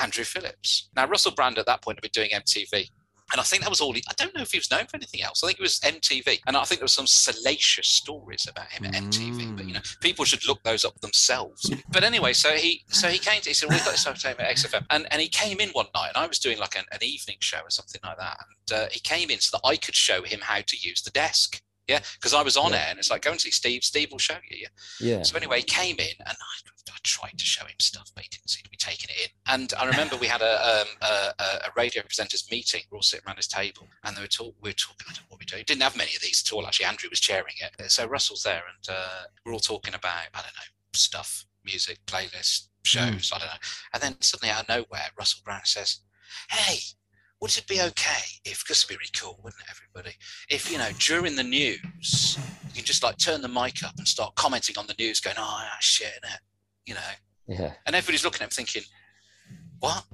Andrew Phillips. Now, Russell Brand at that point had been doing MTV And I think that was all he, I don't know if he was known for anything else. I think it was MTV. And I think there was some salacious stories about him at MTV. But you know, people should look those up themselves. But anyway, so he so he came to he said, We've got this entertainment at XFM. And and he came in one night and I was doing like an, an evening show or something like that. And uh, he came in so that I could show him how to use the desk. Yeah, because I was on Yeah. air and it's like, go and see Steve. Steve will show you. Yeah. Yeah. So anyway, he came in and I, I tried to show him stuff, but he didn't seem to be taking it in. And I remember we had a, um, a, a radio presenters meeting. We're all sitting around his table, and they were talking. We were talking. I don't know what we do. Didn't have many of these at all. Actually, Andrew was chairing it. So Russell's there, and uh, we're all talking about I don't know stuff, music, playlists, shows. I don't know. And then suddenly out of nowhere, Russell Brand says, "Hey." Would it be okay if, because it'd be really cool, wouldn't it, everybody? If, you know, during the news, you can just like turn the mic up and start commenting on the news, going, oh, shit, innit? you know, Yeah. and everybody's looking at him thinking, what?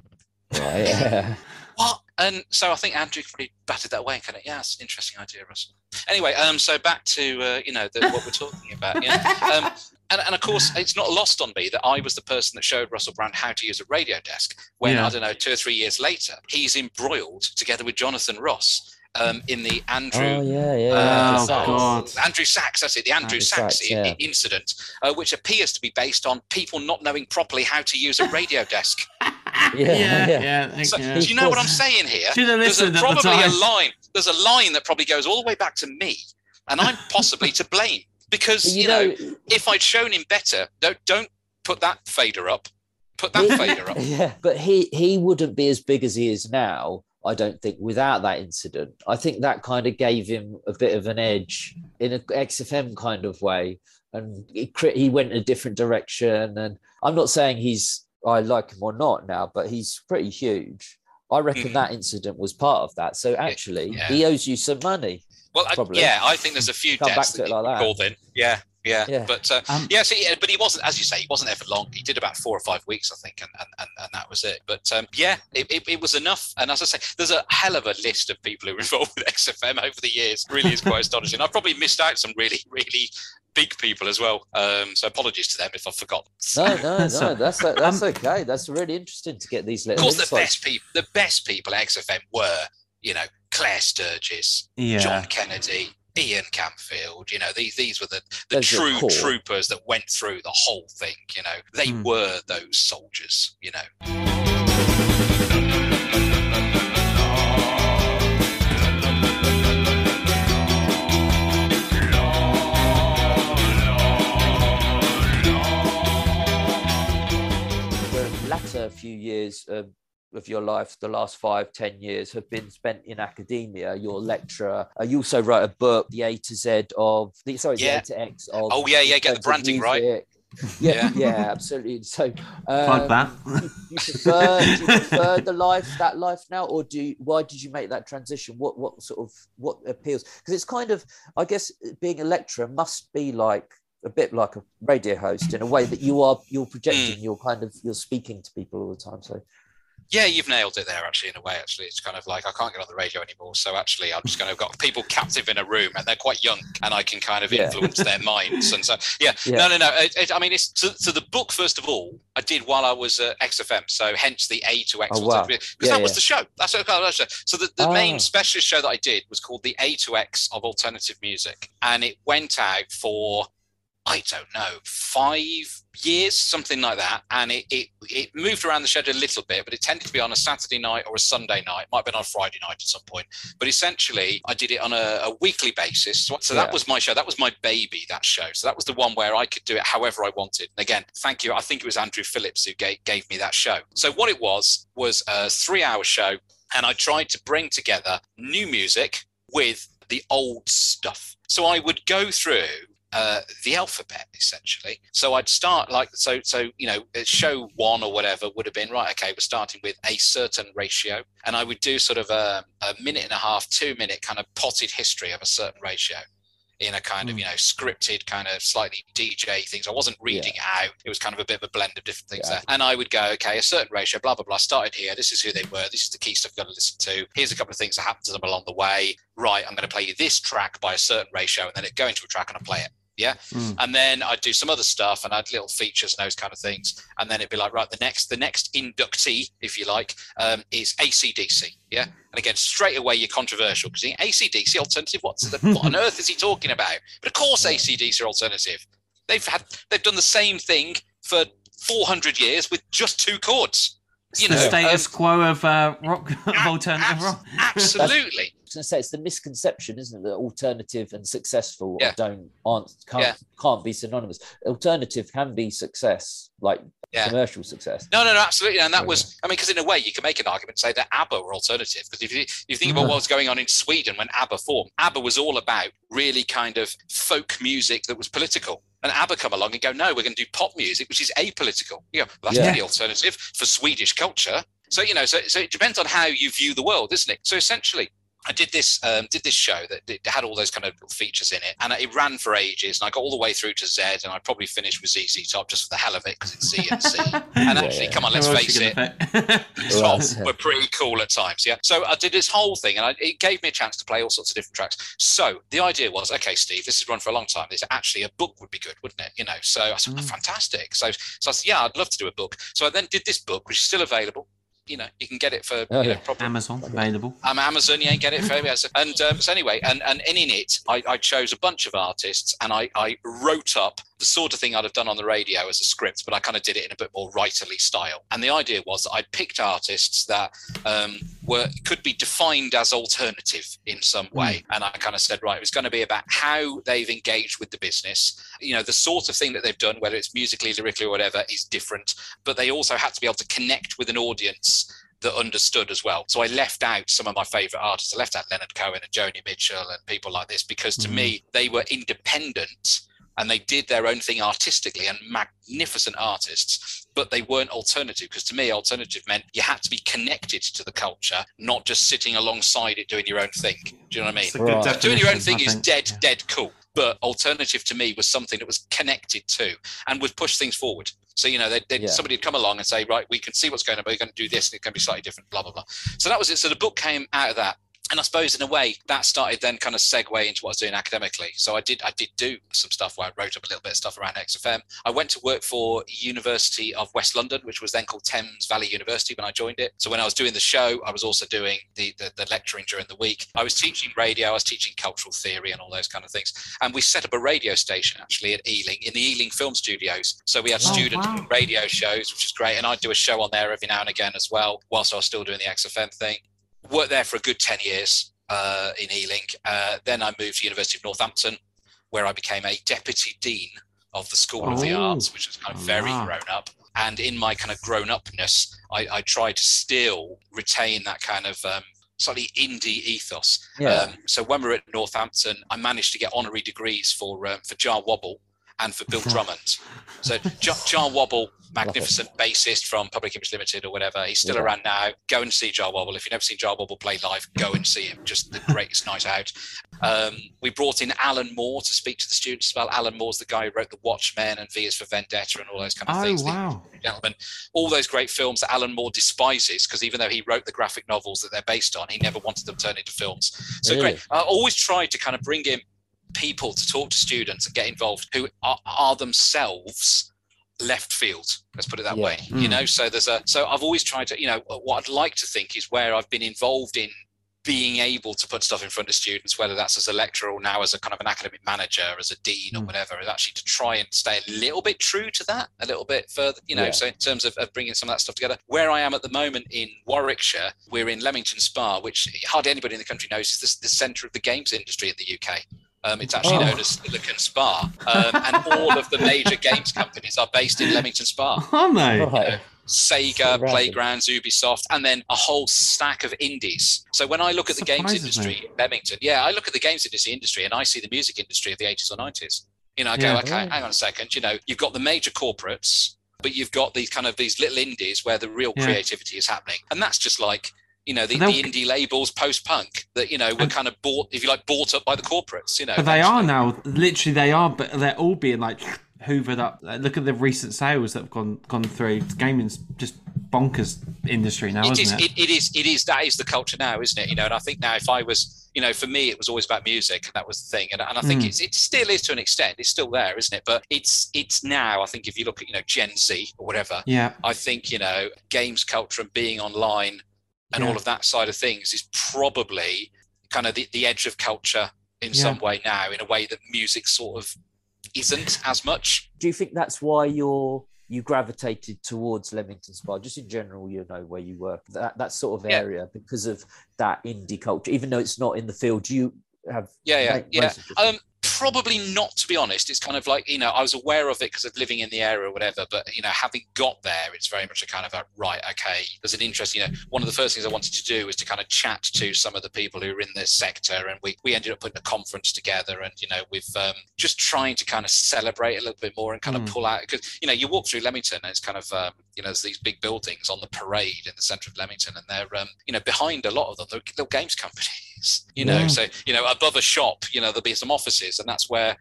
Right. Yeah. What? And so I think Andrew probably batted that away and kind of, yeah, it's an interesting idea, Russell. Anyway, um, so back to uh, you know the, what we're talking about. Yeah. Um, and, and of course, it's not lost on me that I was the person that showed Russell Brand how to use a radio desk. When Yeah. I don't know, two or three years later, he's embroiled together with Jonathan Ross um, in the Andrew Oh yeah, yeah. Uh. Oh, Just Andrew Sachs, that's it, the Andrew, Andrew Sachs, Sachs, yeah. incident, uh, which appears to be based on people not knowing properly how to use a radio desk. Yeah, yeah, yeah. yeah. So, yeah. do you know what I'm saying here? Should have There's a, listened at the probably a line. There's a line that probably goes all the way back to me, and I'm possibly to blame because You you know, know, if I'd shown him better, don't don't put that fader up. Put that He- fader up. Yeah, but he he wouldn't be as big as he is now. I don't think without that incident. I think that kind of gave him a bit of an edge in a XFM kind of way, and he he went a different direction. And I'm not saying he's I like him or not now, but he's pretty huge. I reckon Mhm. that incident was part of that. So actually, yeah. he owes you some money. Well, I, yeah, I think there's a few Come deaths to that it you like can that. call then. Yeah, yeah, Yeah. But uh, Um, yeah, see, but he wasn't, as you say, he wasn't there for long. He did about four or five weeks, I think, and and, and, and that was it. But um, yeah, it, it, it was enough. And as I say, there's a hell of a list of people who were involved with XFM over the years. Really is quite astonishing. I've probably missed out some really, really big people as well. Um, so apologies to them if I've forgotten. No, no, no. That's that's Um, okay. That's really interesting to get these Little Of little. course, the insights. best people, the best people at XFM were, you know, Claire Sturgess, yeah. John Kennedy, Ian Camfield. You know, these these were the, the Those true troopers that went through the whole thing. You know, they Hmm. were those soldiers. You know. the latter few years of your life, the last five, ten years, have been spent in academia. You're lecturer. Uh, you also wrote a book, The A to Z of the sorry, Yeah. the A to X of. Oh, yeah, yeah, get the in terms branding right. Yeah, Yeah. yeah, absolutely. So, Plug um, that. you, you prefer, do you prefer the life that life now, or do you, why did you make that transition? What what sort of what appeals? Because it's kind of, I guess, being a lecturer must be like a bit like a radio host in a way that you are you're projecting, you're kind of you're speaking to people all the time. So Yeah, you've nailed it there. Actually, in a way, actually, it's kind of like I can't get on the radio anymore. So actually, I'm just going to have got people captive in a room, and they're quite young, and I can kind of Yeah. influence their minds. And so, yeah, Yeah. no, no, no. It, it, I mean, it's so, so the book first of all, I did while I was at XFM. So hence the A to X Oh, wow. because Yeah, that was the show. That's what I was. So the, the Ah. main specialist show that I did was called the A to X of alternative music, and it went out for I don't know, five years, something like that. And it, it it moved around the shed a little bit, but it tended to be on a Saturday night or a Sunday night. Might have been on a Friday night at some point. But essentially, I did it on a, a weekly basis. So, so that Yeah. was my show. That was my baby, that show. So that was the one where I could do it however I wanted. And again, thank you. I think it was Andrew Phillips who gave, gave me that show. So what it was was a three hour show. And I tried to bring together new music with the old stuff. So I would go through uh, the alphabet essentially. So I'd start like so. So you know, uh, show one or whatever would have been right. Okay, we're starting with a certain ratio, and I would do sort of a, a minute and a half, two minute kind of potted history of a certain ratio. In a kind of Hmm. you know scripted kind of slightly DJ things. I wasn't reading it out. It was kind of a bit of a blend of different things Yeah. there. And I would go, okay, a certain ratio, blah blah blah. Started here. This is who they were. This is the key stuff you've got to listen to. Here's a couple of things that happened to them along the way. Right, I'm going to play you this track by a certain ratio, and then it go into a track and I play it Yeah. Mm. And then I'd do some other stuff and I'd little features and those kind of things. And then it'd be like, right, the next, the next inductee, if you like, um, is ACDC. Yeah. And again, straight away you're controversial because ACDC alternative, what's the, what on earth is he talking about? But of course ACDC are alternative. They've had they've done the same thing for 400 years with just two chords. You know, the status um, quo of uh, rock of alternative ab- rock. Absolutely. I was going to say it's the misconception, isn't it, that alternative and successful yeah. don't aren't can't yeah. can't be synonymous. Alternative can be success, like yeah. commercial success. No, no, no, absolutely. And that was, I mean, because in a way, you can make an argument say that ABBA were alternative. Because if you, you think about mm. what was going on in Sweden when ABBA formed, ABBA was all about really kind of folk music that was political. And ABBA come along and go, no, we're going to do pop music, which is apolitical. You well, that's yeah. the alternative for Swedish culture. So, you know, so, so it depends on how you view the world, isn't it? So essentially, I did this um, did this show that had all those kind of features in it, and it ran for ages. And I got all the way through to Z, and I probably finished with ZZ Top just for the hell of it because it's C and C. and actually, yeah. come on, let's face it, Top were pretty cool at times. Yeah. So I did this whole thing, and I, it gave me a chance to play all sorts of different tracks. So the idea was, okay, Steve, this has run for a long time. This actually a book would be good, wouldn't it? You know. So I said, mm. oh, fantastic. So so I said, yeah, I'd love to do a book. So I then did this book, which is still available you know you can get it for oh, you know, probably, Amazon available. I'm Amazon, yeah, get it for and um, so anyway, and and in it, I, I chose a bunch of artists and I I wrote up the sort of thing I'd have done on the radio as a script, but I kind of did it in a bit more writerly style. And the idea was that I picked artists that um, were could be defined as alternative in some way, mm. and I kind of said, right, it was going to be about how they've engaged with the business. You know, the sort of thing that they've done, whether it's musically, lyrically, or whatever, is different, but they also had to be able to connect with an audience that understood as well. So I left out some of my favorite artists. I left out Leonard Cohen and Joni Mitchell and people like this because to mm-hmm. me, they were independent and they did their own thing artistically and magnificent artists but they weren't alternative because to me alternative meant you had to be connected to the culture not just sitting alongside it doing your own thing do you know what i mean right. doing your own thing is dead yeah. dead cool but alternative to me was something that was connected to and would push things forward so you know, they'd, they'd, yeah. somebody would come along and say, right, we can see what's going on, but we're going to do this, and it's going to be slightly different, blah blah blah. So that was it. So the book came out of that and I suppose in a way that started then kind of segue into what I was doing academically. So I did I did do some stuff where I wrote up a little bit of stuff around XFM. I went to work for University of West London, which was then called Thames Valley University when I joined it. So when I was doing the show, I was also doing the, the, the lecturing during the week. I was teaching radio, I was teaching cultural theory and all those kind of things. And we set up a radio station actually at Ealing in the Ealing Film Studios. So we had oh, student wow. radio shows, which is great. And I'd do a show on there every now and again as well, whilst I was still doing the XFM thing worked there for a good 10 years uh, in Ealing. Uh, then I moved to University of Northampton, where I became a deputy dean of the School oh, of the oh. Arts, which was kind of very wow. grown up. And in my kind of grown upness, I, I tried to still retain that kind of um, slightly indie ethos. Yeah. Um, so when we were at Northampton, I managed to get honorary degrees for um, for Jah Wobble and for Bill Drummond. So Jah Wobble magnificent bassist from Public Image Limited or whatever. He's still yeah. around now. Go and see Jah Wobble. If you've never seen Jah Wobble play live, go and see him. Just the greatest night out. Um, we brought in Alan Moore to speak to the students Well, Alan Moore's the guy who wrote The Watchmen and V is for Vendetta and all those kind of oh, things. Wow. Gentlemen, all those great films that Alan Moore despises because even though he wrote the graphic novels that they're based on, he never wanted them turned into films. So really? great. I always tried to kind of bring in people to talk to students and get involved who are, are themselves left field let's put it that yeah. way mm. you know so there's a so i've always tried to you know what i'd like to think is where i've been involved in being able to put stuff in front of students whether that's as a lecturer or now as a kind of an academic manager as a dean mm. or whatever is actually to try and stay a little bit true to that a little bit further you know yeah. so in terms of, of bringing some of that stuff together where i am at the moment in warwickshire we're in leamington spa which hardly anybody in the country knows is the, the centre of the games industry in the uk um, it's actually oh. known as Silicon Spa, um, and all of the major games companies are based in Leamington Spa. Oh no! Right. You know, Sega, Playgrounds, Ubisoft, and then a whole stack of indies. So when I look at the games industry in Leamington, yeah, I look at the games industry industry and I see the music industry of the 80s or 90s. You know, I go, yeah, okay, right. hang on a second. You know, you've got the major corporates, but you've got these kind of these little indies where the real yeah. creativity is happening, and that's just like you know the, the indie labels post punk that you know were kind of bought if you like bought up by the corporates you know but they are now literally they are but they're all being like hoovered up look at the recent sales that have gone gone through gaming's just bonkers industry now it isn't is, it? it, it is it is that is the culture now isn't it you know and i think now if i was you know, for me, it was always about music, and that was the thing. And, and I think Mm. it's it still is to an extent. It's still there, isn't it? But it's it's now. I think if you look at you know Gen Z or whatever, Yeah. I think you know games culture and being online and Yeah. all of that side of things is probably kind of the, the edge of culture in Yeah. some way now, in a way that music sort of isn't as much. Do you think that's why you're you gravitated towards Leamington Spa, just in general, you know, where you work, that that sort of Yeah. area, because of that indie culture, even though it's not in the field, you have Yeah, yeah, yeah. most of it. Um, probably not, to be honest. It's kind of like you know, I was aware of it because of living in the area or whatever. But you know, having got there, it's very much a kind of a right. Okay, there's an interest. You know, one of the first things I wanted to do was to kind of chat to some of the people who are in this sector, and we we ended up putting a conference together, and you know, with um, just trying to kind of celebrate a little bit more and kind Mm. of pull out because you know, you walk through Leamington, and it's kind of um, you know, there's these big buildings on the parade in the centre of Leamington, and they're um, you know, behind a lot of them, they're little games companies. You know, Yeah. so you know, above a shop, you know, there'll be some offices, and that's where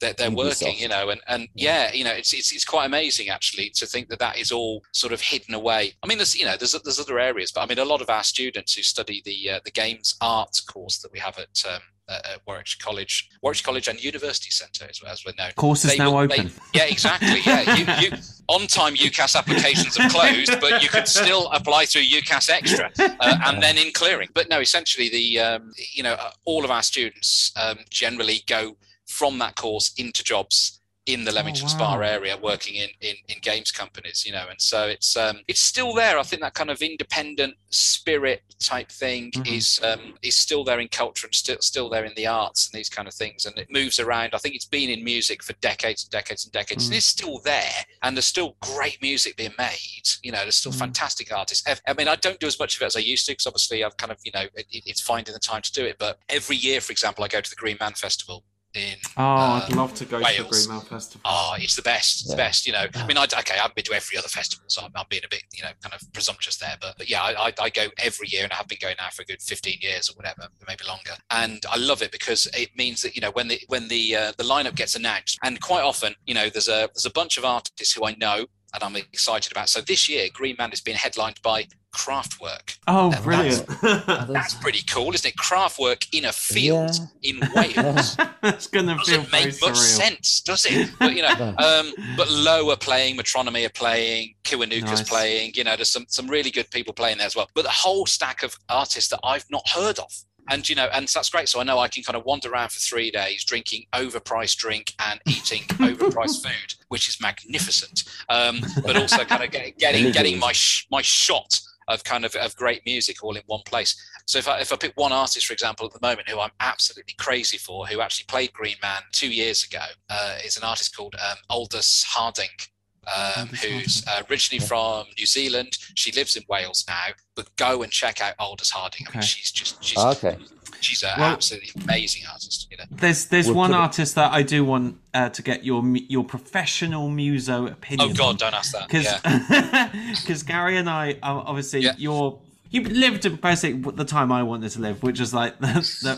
they're, they're working. You know, and and yeah, you know, it's, it's it's quite amazing actually to think that that is all sort of hidden away. I mean, there's you know, there's there's other areas, but I mean, a lot of our students who study the uh, the games arts course that we have at um, at at Warwickshire College, Warwickshire College and University Centre, as, as we're known. Course is They now will- they- open. Yeah, exactly. Yeah, you, you on time UCAS applications have closed, but you could still apply through UCAS Extra uh, and then in clearing. But no, essentially, the um, you know uh, all of our students um, generally go from that course into jobs in the Leamington Spa wow. area, working in, in in games companies. You know, and so it's um, it's still there. I think that kind of independent spirit type thing Mhm. is um, is still there in culture and still still there in the arts and these kind of things. And it moves around. I think it's been in music for decades and decades and decades. Mm. And it's still there, and there's still great music being made. You know, there's still Mm. fantastic artists. I- I mean, I don't do as much of it as I used to because obviously I've kind of you know it, it's finding the time to do it. But every year, for example, I go to the Green Man Festival in Oh, uh, I'd love to go to the Green Man Festival. Oh, it's the best. It's the best. You know, I mean, I, okay, I haven't been to every other festival, so I'm, I'm being a bit, you know, kind of presumptuous there. But, but yeah, I, I, I go every year, and I have been going now for a good 15 years or whatever, maybe longer. And I love it because it means that you know when the when the uh, the lineup gets announced, and quite often, you know, there's a there's a bunch of artists who I know and I'm excited about. So this year, Green Man has been headlined by Kraftwerk. Oh, That's- brilliant. That's pretty cool, isn't it? Kraftwerk in a field in Wales That's going to feel doesn't very make much surreal. sense, does it? But you know, um, but Low are playing, Metronomy are playing, Kiwanuka's Nice. playing. You know, there's some some really good people playing there as well. But the whole stack of artists that I've not heard of. And you know, and so that's great. So I know I can kind of wander around for three days, drinking overpriced drink and eating overpriced food, which is magnificent. Um, but also kind of get, getting getting my sh- my shot of kind of of great music all in one place. So if I if I pick one artist, for example, at the moment who I'm absolutely crazy for, who actually played Green Man two years ago, uh, is an artist called um, Aldous Harding. Um, who's uh, originally from New Zealand? She lives in Wales now, but go and check out Aldous Harding. I mean, she's just she's Okay. she's an Well- absolutely amazing artist. You know, There's there's We'll one put it- artist that I do want uh, to get your your professional muso opinion. oh God, don't ask that. because Yeah, Gary and I are obviously Yeah. you're you lived in basically the time I wanted to live, which is like the,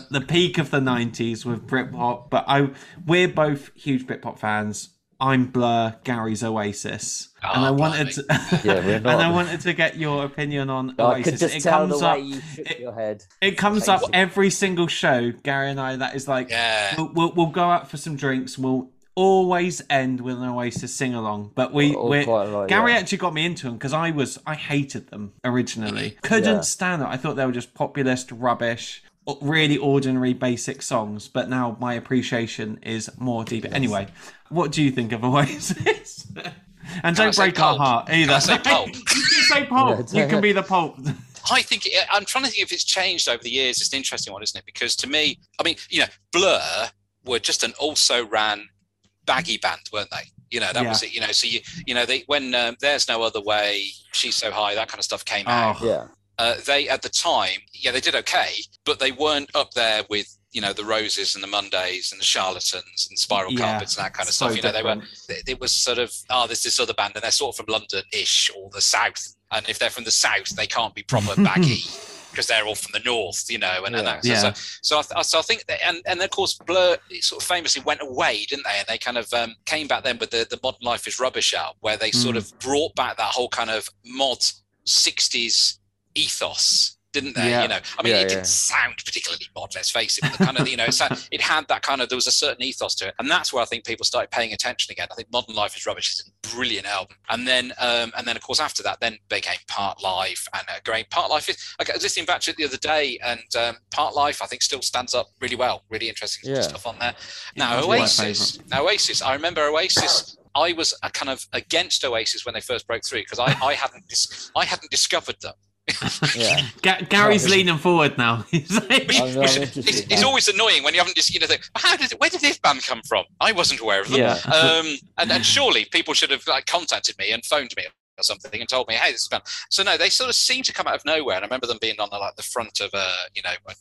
the, the peak of the '90s with Britpop. But I we're both huge Britpop fans. I'm Blur, Gary's Oasis, Ah, and I wanted to, Yeah, we're and I wanted to get your opinion on I could Oasis. just it tell the comes way up. you shook it- your head. It comes up every single show, Gary and I. That is like yeah. we'll, we'll, we'll go out for some drinks. We'll always end with an Oasis sing along. But we, Or we quite right, Gary yeah. actually got me into them because I was I hated them originally. Couldn't Yeah. stand it. I thought they were just populist rubbish, o- really ordinary basic songs. But now my appreciation is more deep. Anyway, what do you think of Oasis? and Can don't say break our heart either. Can I say pulp? you can say pulp. Yeah, you can be the pulp. I think it, I'm trying to think if it's changed over the years. It's an interesting one, isn't it? Because to me, I mean, you know, Blur were just an also ran baggy band, weren't they? You know, that Yeah. was it. You know, so you you know they when um, there's no other way, she's so high, that kind of stuff came out. Oh, Yeah. Uh, they at the time, yeah, they did okay, but they weren't up there with you know the Roses and the Mondays and the Charlatans and Spiral Yeah, Carpets and that kind of so stuff. You know, they were it was sort of oh there's this other band and they're sort of from london-ish or the south and if they're from the south they can't be proper baggy because they're all from the north you know and, and that, so, Yeah. so, so, I, so I think that and, and of course blur sort of famously went away didn't they and they kind of um, came back then with the, the modern life is rubbish album where they sort Mm. of brought back that whole kind of mod 60s ethos didn't they? Yeah. You know, I mean, Yeah, it yeah. didn't sound particularly mod, let's face it, but the kind of, you know, it, sound- it had that kind of, there was a certain ethos to it. And that's where I think people started paying attention again. I think Modern Life is Rubbish is a brilliant album. And then, um, and then of course, after that, then became Parklife and a great Parklife is, I was listening back to it the other day and um, Parklife, I think still stands up really well, really interesting stuff on there. Now, Oasis, now Oasis, I remember Oasis. I was a kind of against Oasis when they first broke through because I, I hadn't dis- I hadn't discovered them. Yeah. Ga- Gary's Right. leaning forward now. He's like, Which- I'm- I'm it's, it's always annoying when you haven't just you know think, how did where did this band come from? I wasn't aware of them. Yeah. Um, and, and surely people should have like contacted me and phoned me or something and told me, hey, this is band. So no, they sort of seem to come out of nowhere. And I remember them being on the, like the front of a, you know, what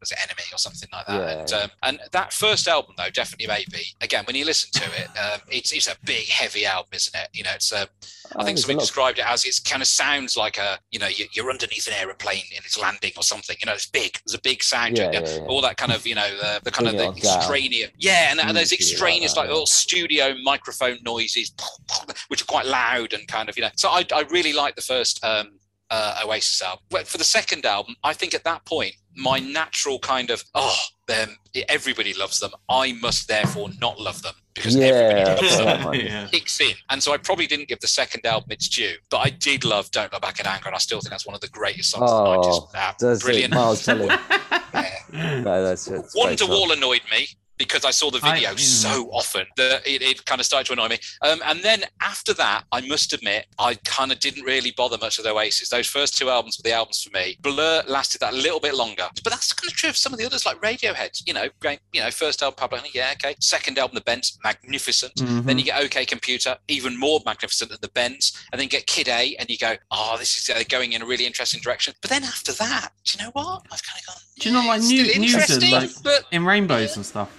was it NME or something like that. Yeah, and um, and that first album though, definitely maybe. Again, when you listen to it, um, it's it's a big heavy album, isn't it? You know, it's a I Oh, think somebody described it as it kind of sounds like a, you know, you- you're underneath an aeroplane and it's landing or something. You know, it's big. There's a big sound. Yeah, yeah, yeah. All that kind of, you know, the, the kind Bring of the down. extraneous. Yeah, and, and like extraneous, that, like yeah. little studio microphone noises, which are quite loud and kind of, you know. So I, I really like the first um, uh, Oasis album. But for the second album, I think at that point, my natural kind of, oh, them, everybody loves them. I must therefore not love them because Yeah, everybody loves that's them right, yeah. kicks in. And so I probably didn't give the second album its due, but I did love Don't Look Back in Anger, and I still think that's one of the greatest songs of the 90s. Oh, Ah, Does it? brilliant. Miles Teller. Yeah. No, that's it. It's great. Wonderwall annoyed me because I saw the video mm. so often that it, it kind of started to annoy me. Um, and then after that, I must admit, I kind of didn't really bother much with Oasis. Those first two albums were the albums for me. Blur lasted that a little bit longer, but that's kind of true of some of the others, like Radiohead. You know, great. You know, first album, Pablo, yeah, okay. Second album, The Bends, magnificent. Mhm. Then you get OK Computer, even more magnificent than the Bends, and then you get Kid A, and you go, oh, this is uh, going in a really interesting direction. But then after that, do you know what? I've kind of gone. Do you yeah, like New- interesting, like- but in rainbows and stuff.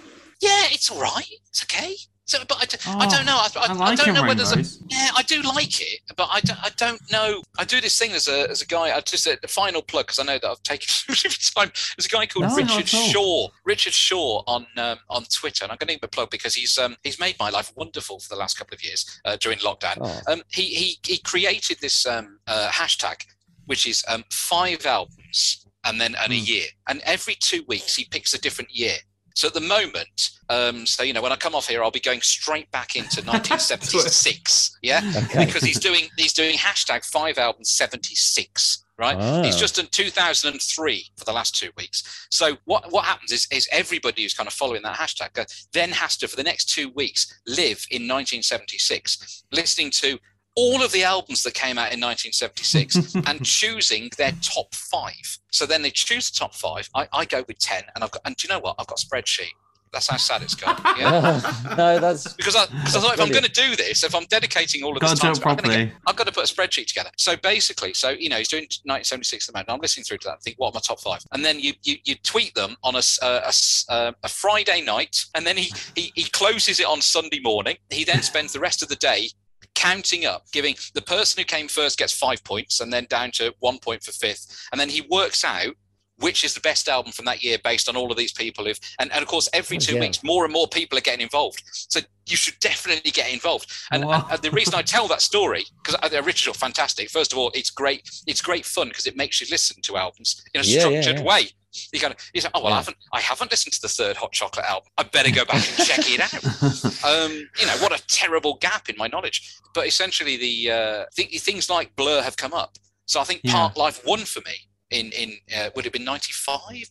Yeah, it's all right. It's okay. So, but I, d- I Oh, don't know. I, I, I like don't know whether there's a, yeah, I do like it, but I don't, I don't know. I do this thing as a as a guy. I just a the final plug because I know that I've taken time. There's a guy called No, Richard. Shaw. Richard Shaw on um, on Twitter, and I'm going to give him a plug because he's um, he's made my life wonderful for the last couple of years uh, during lockdown. Oh, Um, he he he created this um, uh, hashtag, which is um, five albums and then and a Hmm. year, and every two weeks he picks a different year. So at the moment, um, so you know, when I come off here, I'll be going straight back into 1976. yeah, okay. because he's doing he's doing hashtag five albums 76 right he's Ah. just in 2003 for the last two weeks so what what happens is is everybody who's kind of following that hashtag then has to for the next two weeks live in 1976 listening to all of the albums that came out in 1976 and choosing their top five so then they choose the top five i, I go with 10 and i've got and do you know what i've got a spreadsheet that's how sad it's gone. yeah no, that's because I, because I thought if I'm going to do this, if I'm dedicating all of Got this time, to it, I'm gonna get, I've got to put a spreadsheet together. So basically, so you know, he's doing 1976 at the moment. I'm listening through to that. And think, what are my top five? And then you you, you tweet them on a s- uh, a, s- uh, a Friday night, and then he, he he closes it on Sunday morning. He then spends the rest of the day counting up, giving the person who came first gets five points, and then down to one point for fifth, and then he works out. Which is the best album from that year based on all of these people who've and, and of course every oh, two yeah. weeks more and more people are getting involved. So you should definitely get involved. And, Wow. and, and the reason I tell that story because uh, the original fantastic. First of all, it's great. It's great fun because it makes you listen to albums in a Yeah, yeah, structured yeah. way. You kind of you say, oh well, I haven't I haven't listened to the third Hot Chocolate album. I better go back and check it out. Um, you know what a terrible gap in my knowledge. But essentially, the uh, th- things like Blur have come up. So I think Yeah. Parklife won for me in in uh, would have been ninety five?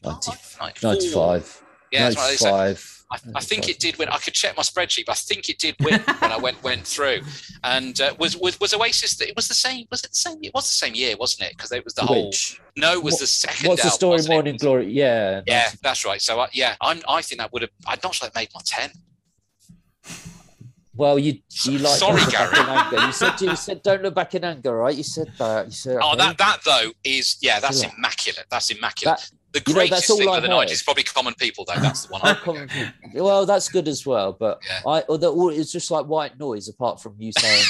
90 95. Yeah, that's said- 95. I, I think it did win. I could check my spreadsheet, but I think it did win when I went went through. And uh, was, was was Oasis? It was the same. Was it the same? It was the same year, wasn't it? Because it was the whole. No, it was what- the second. what's the story? Morning Glory? Yeah. Yeah, 90 that's right. So uh, yeah, I'm. I think that would have. I'm not sure that made my ten. Well, you you like Sorry, Don't Look Back Gary. in anger. You said you said don't look back in anger, right? You said that. You said Oh, that that though is yeah, that's immaculate. That's immaculate. That- the you know, greatest all thing I of the heard. nineties is probably Common People though. That's the one. I come- well, that's good as well. But Yeah. I, although it's just like white noise, apart from you saying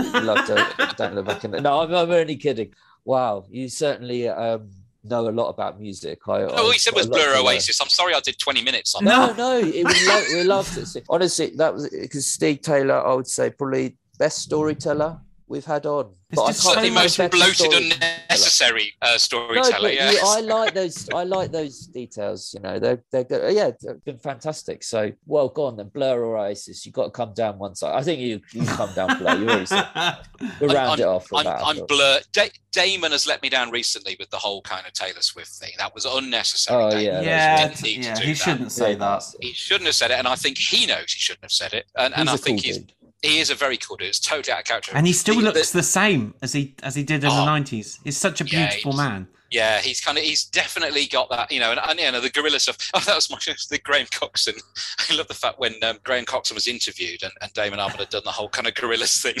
you love to don't look back in. No, I'm, I'm only kidding. Wow, you certainly um, know a lot about music. I, No, all he said was I've got a lot Blur learn. Oasis. I'm sorry, I did 20 minutes on No, that. no, it, we, love, we loved it. Honestly, that was because Steve Taylor, I would say, probably best storyteller we've had on. It's But I just so the think of a most bloated, unnecessary uh, storyteller. but yeah. you- I like those. I like those details. You know, they're they're good. Yeah, they've been fantastic. So well gone then, Blur or Oasis. You have got to come down one side. I think you you come down Blur. You already said we'll round I'm, it off. I'm, that, I I'm blur. Da- Damon has let me down recently with the whole kind of Taylor Swift thing. That was unnecessary. Oh, Damon. yeah, yeah, didn't need to yeah, do he that. shouldn't say Yeah, that. He shouldn't have said it, and I think he knows he shouldn't have said it. And, and He's I a think cool he's dude. He is a very cool dude. It's totally out of character. And he still The- the- looks the same as he as he did in the Oh. nineties. He's such a beautiful he's- man. Yeah, he's kind of he's definitely got that, you know, and, and you know the gorilla stuff. Oh, that was my the Graham Coxon. I love the fact when um, Graham Coxon was interviewed and, and Damon Albarn had done the whole kind of Gorillaz thing,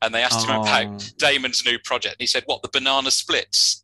and they asked him Oh. about Damon's new project, and he said, "What the banana splits?"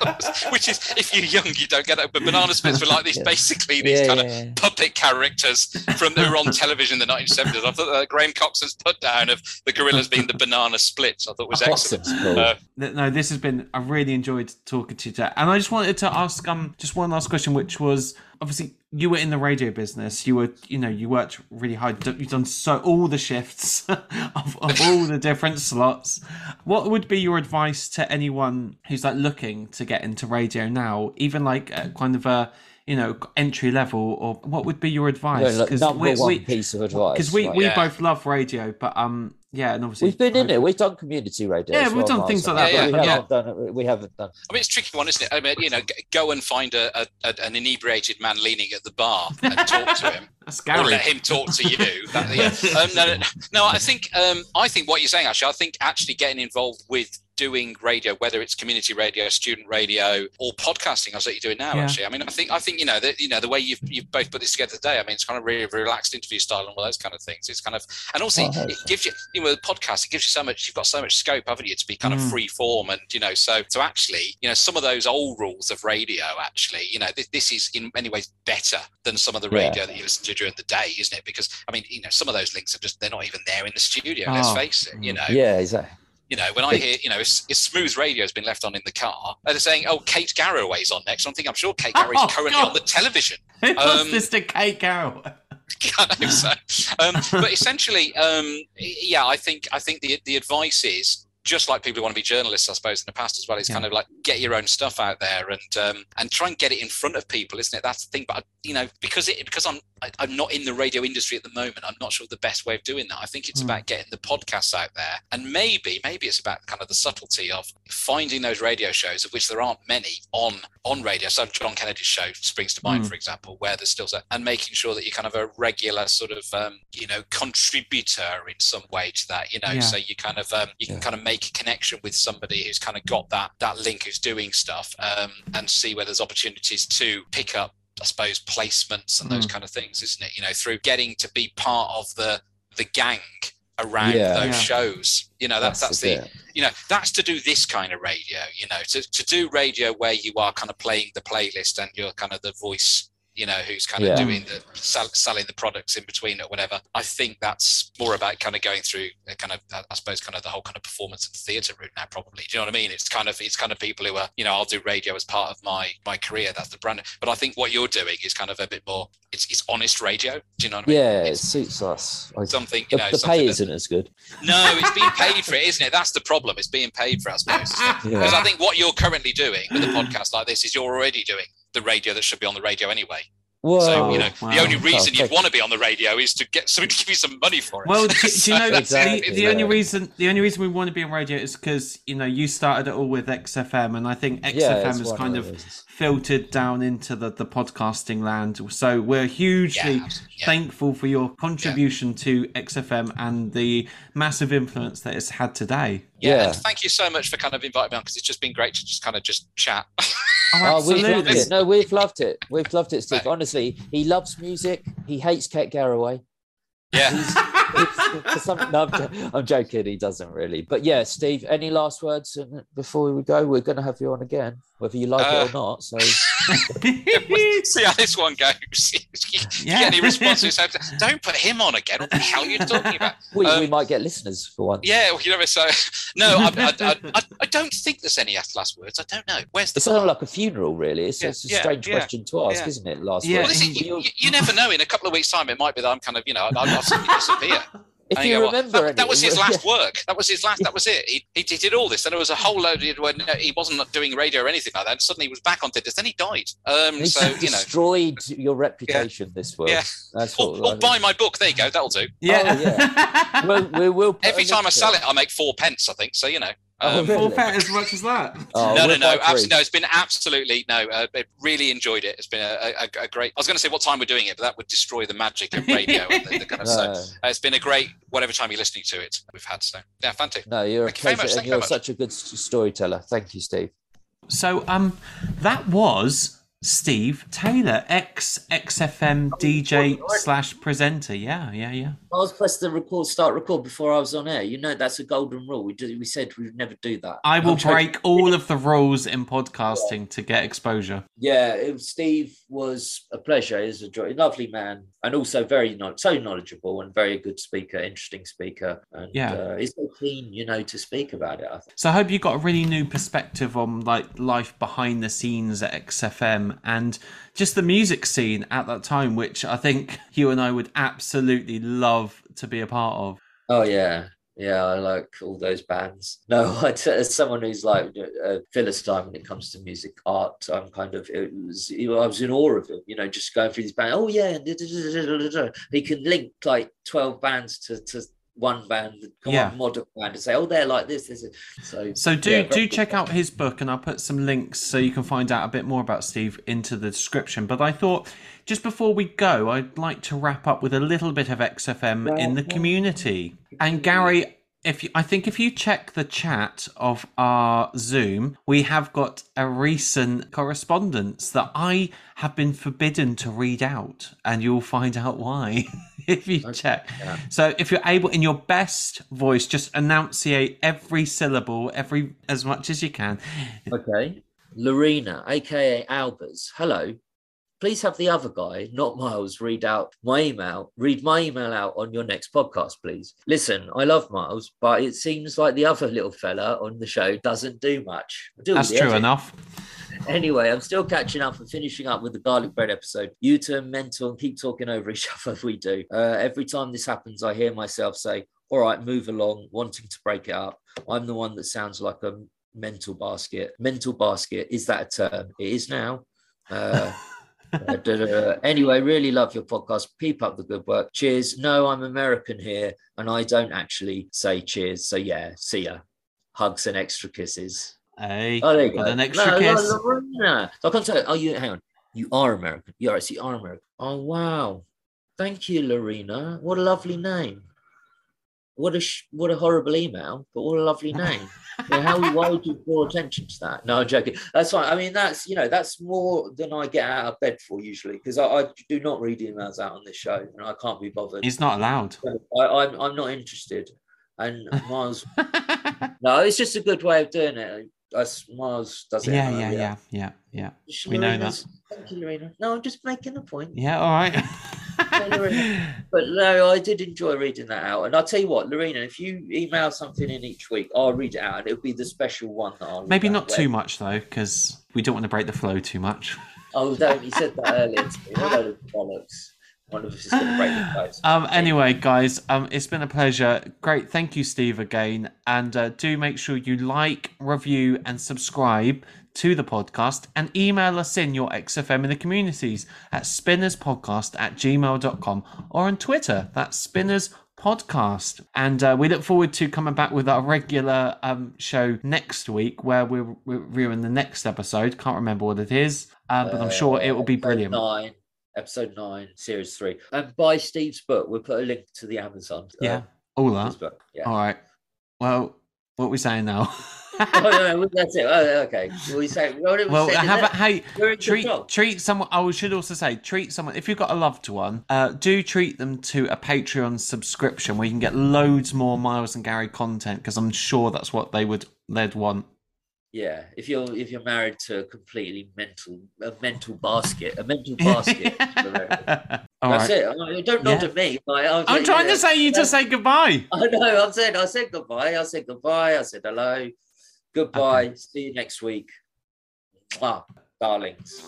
Which is, if you're young, you don't get it. But banana splits were like these, Yeah. basically these Yeah, kind yeah, of yeah. puppet characters from who were on television in the 1970s. I thought uh, Graham Coxon's put down of the Gorillaz being the banana splits. I thought was excellent. Cool. Uh, No, this has been. I really enjoyed talking to you, Jack. And I just wanted to ask um just one last question, which was obviously you were in the radio business. You were, you know, you worked really hard. You've done so all the shifts of, of all the different slots. What would be your advice to anyone who's like looking to get into radio now, even like kind of a you know entry level, or what would be your advice? No, like, number one piece of advice. because we right. we Yeah. both love radio, but um yeah, and obviously We've been in it. We've done community radio. Yeah, we've well, done Miles, things like that, but but we yeah. haven't done it. We haven't done. I mean, it's a tricky one, isn't it? I mean, you know, go and find a, a, a an inebriated man leaning at the bar and talk to him, That's or let him talk to you. That, yeah. um, no, no, no, I think um, I think what you're saying actually, I think actually getting involved with doing radio, whether it's community radio, student radio, or podcasting, as that you're doing now. Yeah. Actually, I mean, I think I think you know that you know the way you've you've both put this together today. I mean, it's kind of really relaxed interview style and all those kind of things. It's kind of and also Oh, I hope it gives you you know the podcast. It gives you so much. You've got so much scope, haven't you, to be kind Mm. of free form and you know so so actually you know some of those old rules of radio actually you know this, this is in many ways better than some of the Yeah. radio that you listen to during the day, isn't it? Because I mean you know some of those links are just they're not even there in the studio. Let's Oh. face it. You know Yeah, exactly. You know, when I hear, you know, if Smooth Radio has been left on in the car, and they're saying, oh, Kate Garraway's on next. I'm thinking, I'm sure Kate Garraway's Oh, currently God. on the television. Who was Um, this to Kate Carroll? I know so. Um, but essentially, um, yeah, I think I think the the advice is just like people who want to be journalists, I suppose, in the past as well. It's Yeah. kind of like get your own stuff out there and um, and try and get it in front of people, isn't it? That's the thing. But I, you know, because it because I'm I, I'm not in the radio industry at the moment, I'm not sure the best way of doing that. I think it's Mm. about getting the podcasts out there, and maybe maybe it's about kind of the subtlety of finding those radio shows, of which there aren't many on on radio. So John Kennedy's show springs to mind, Mm. for example, where there's still so, and making sure that you're kind of a regular sort of um, you know contributor in some way to that. You know, Yeah. so you kind of um, you can Yeah. kind of make a connection with somebody who's kind of got that that link, who's doing stuff, um, and see where there's opportunities to pick up. I suppose placements and those Mm. kind of things, isn't it? You know, through getting to be part of the the gang around Yeah. those Yeah. shows. You know, that's that's the bit. you know that's to do this kind of radio you know to, to do radio where you are kind of playing the playlist and you're kind of the voice you know who's kind of Yeah. doing the sell, selling the products in between or whatever i think that's more about kind of going through a kind of uh, i suppose kind of the whole kind of performance and theatre route now probably do you know what i mean it's kind of it's kind of people who are you know i'll do radio as part of my my career that's the brand but i think what you're doing is kind of a bit more it's, it's honest radio do you know what i mean Yeah, it suits us. Something The, you know the something pay that- isn't as good. no, it's being paid for it, isn't it? That's the problem. It's being paid for, I suppose. Because Yeah. I think what you're currently doing with a podcast like this is you're already doing the radio that should be on the radio anyway. Whoa. So, you know, wow. the only reason Okay. you'd want to be on the radio is to get somebody to give you some money for it. Well, do, do you know Exactly, the, the only reason the only reason we want to be on radio is because you know you started it all with XFM, and I think XFM yeah, has one kind of of those. filtered down into the, the podcasting land. So we're hugely Yeah, yeah. thankful for your contribution to XFM and the massive influence that it's had today. yeah, Yeah. and thank you so much for kind of inviting me on because it's just been great to just kind of just chat. Oh, Oh, we've loved absolutely. it. No, we've loved it. We've loved it, Steve. Right. Honestly, he loves music. He hates Kate Garraway. yeah. It's- for some, no, I'm, I'm joking. He doesn't really. But yeah, Steve. Any last words uh, before we go? We're going to have you on again, whether you like Uh, it or not. So See how this one goes. Yeah. get any responses? Don't put him on again. What the hell are you talking about? we, Um, we might get listeners for once. Yeah, well, you know, so no, I, I, I, I, I don't think there's any last words. I don't know. Where's the It's kind of like a funeral, really. It's, Yeah, it's a yeah, strange yeah, question to ask, yeah. isn't it? Last Yeah, Well, words. listen, you, you, you never know. In a couple of weeks' time, it might be that I'm kind of, you know, I'll, I'll suddenly disappear. If And you go, well, remember, that, that was his anything- last work. That was his last. That was it. He, he, he did all this. and there was a whole load of when he wasn't doing radio or anything like that. Suddenly he was back on this. Then he died. Um, He's so you know, destroyed your reputation. This will. Yeah. That's or, what. or buy my book. There you go. That'll do. Yeah. We'll, we will. Every time I link to sell it, I make four pence. I think so. You know. Oh, Um, really? Full pet as much as that. Oh, no, no, no, absolutely, no. It's been absolutely no. Uh, I really enjoyed it. It's been a, a, a great. I was going to say what time we're doing it, but that would destroy the magic of radio. and the, the kind of, so, No, uh, it's been a great whatever time you're listening to it. We've had so yeah, fantastic. no, you're a Thank you very pleasure, much, and thank you you're much. such a good s- storyteller. Thank you, Steve. So um, that was Steve Taylor, ex XFM DJ slash presenter. Yeah, yeah, yeah. I was pressed the record, start record before I was on air. You know that's a golden rule. We did, we said we'd never do that. I will I'm break all of the rules in podcasting to get exposure. Yeah, it, Steve was a pleasure. He's a joy, lovely man, and also very not so knowledgeable and very good speaker, interesting speaker. And Yeah. uh, he's so keen, you know, to speak about it. I think. So I hope you got a really new perspective on like life behind the scenes at XFM and just the music scene at that time, which I think you and I would absolutely love to be a part of. Oh yeah, yeah, I like all those bands. No, as someone who's like a philistine when it comes to music art, I'm kind of it was I was in awe of him. You know, just going through these bands. Oh yeah, he can link like twelve bands to to one band, come Yeah. on, modern band, and say, oh, they're like this. this is so. So do yeah, do check good. out his book, and I'll put some links so you can find out a bit more about Steve into the description. But I thought just before we go, I'd like to wrap up with a little bit of XFM in the community. And Gary, if you, I think if you check the chat of our Zoom, we have got a recent correspondence that I have been forbidden to read out, and you'll find out why if you check. yeah. So if you're able, in your best voice, just enunciate every syllable, every as much as you can. Okay. Lorena, aka Albers. Hello. Please have the other guy, not Miles, read out my email. Read my email out on your next podcast, please. Listen, I love Miles, but it seems like the other little fella on the show doesn't do much. Do That's true editing. enough. Anyway, I'm still catching up and finishing up with the garlic bread episode. You turn mental and keep talking over each other. We do. Uh, every time this happens, I hear myself say, All right, move along, wanting to break it up. I'm the one that sounds like a mental basket. Mental basket, is that a term? It is now. Uh, uh, da, da, da. Anyway, really love your podcast. Keep up the good work. Cheers. No, I'm American here and I don't actually say cheers. So, yeah, see ya. Hugs and extra kisses. Hey, Oh, there you got go. an extra no, kiss. No, Lorena. So I can't tell. Oh, you hang on. You are American. You you are American. Oh wow. Thank you, Lorena. What a lovely name. What a sh- what a horrible email, but what a lovely name. Yeah, how why would you draw attention to that? No, I'm joking. That's fine. I mean, that's you know, that's more than I get out of bed for usually because I, I do not read emails out on this show and I can't be bothered. He's not allowed. I, I'm I'm not interested. And Miles, no, it's just a good way of doing it. Us Miles does it. yeah, yeah, yeah, yeah, yeah. Sh- We know Lorena's- Thank you, Lorena. No, I'm just making a point. Yeah, all right. But no, I did enjoy reading that out. And I'll tell you what, Lorena, if you email something in each week, I'll read it out and it'll be the special one that I'll Maybe not too much though, because we don't want to break the flow too much. Oh, don't. You said that earlier to me. What a load of bollocks. One of us is going to break the place. Um. Anyway, guys, um, it's been a pleasure. Great, thank you, Steve, again, and uh, do make sure you like, review, and subscribe to the podcast, and email us in your XFM in the communities at spinnerspodcast at gmail.com or on Twitter. That's spinners podcast and uh, we look forward to coming back with our regular um, show next week where we're, reviewing the next episode can't remember what it is um, but i'm sure it will be brilliant Nine, episode nine, series three. And buy Steve's book. We'll put a link to the Amazon. uh, yeah all that book. Yeah. All right. Well, what are we saying now? oh, no, no, that's it. Oh, okay. Well, we say, what did we well, have a, hey, treat treat someone. I should also say treat someone if you've got a loved one. Uh, do treat them to a Patreon subscription where you can get loads more Miles and Gary content because I'm sure that's what they would they'd want. Yeah, if you're if you're married to a completely mental a mental basket, a mental basket. That's right. it. I- Don't nod Yeah. at me. Like, I'm, trying to say you to um, say goodbye. I know. I'm saying. I said goodbye. I said goodbye. I said hello. Goodbye. See you next week. Mwah, darlings.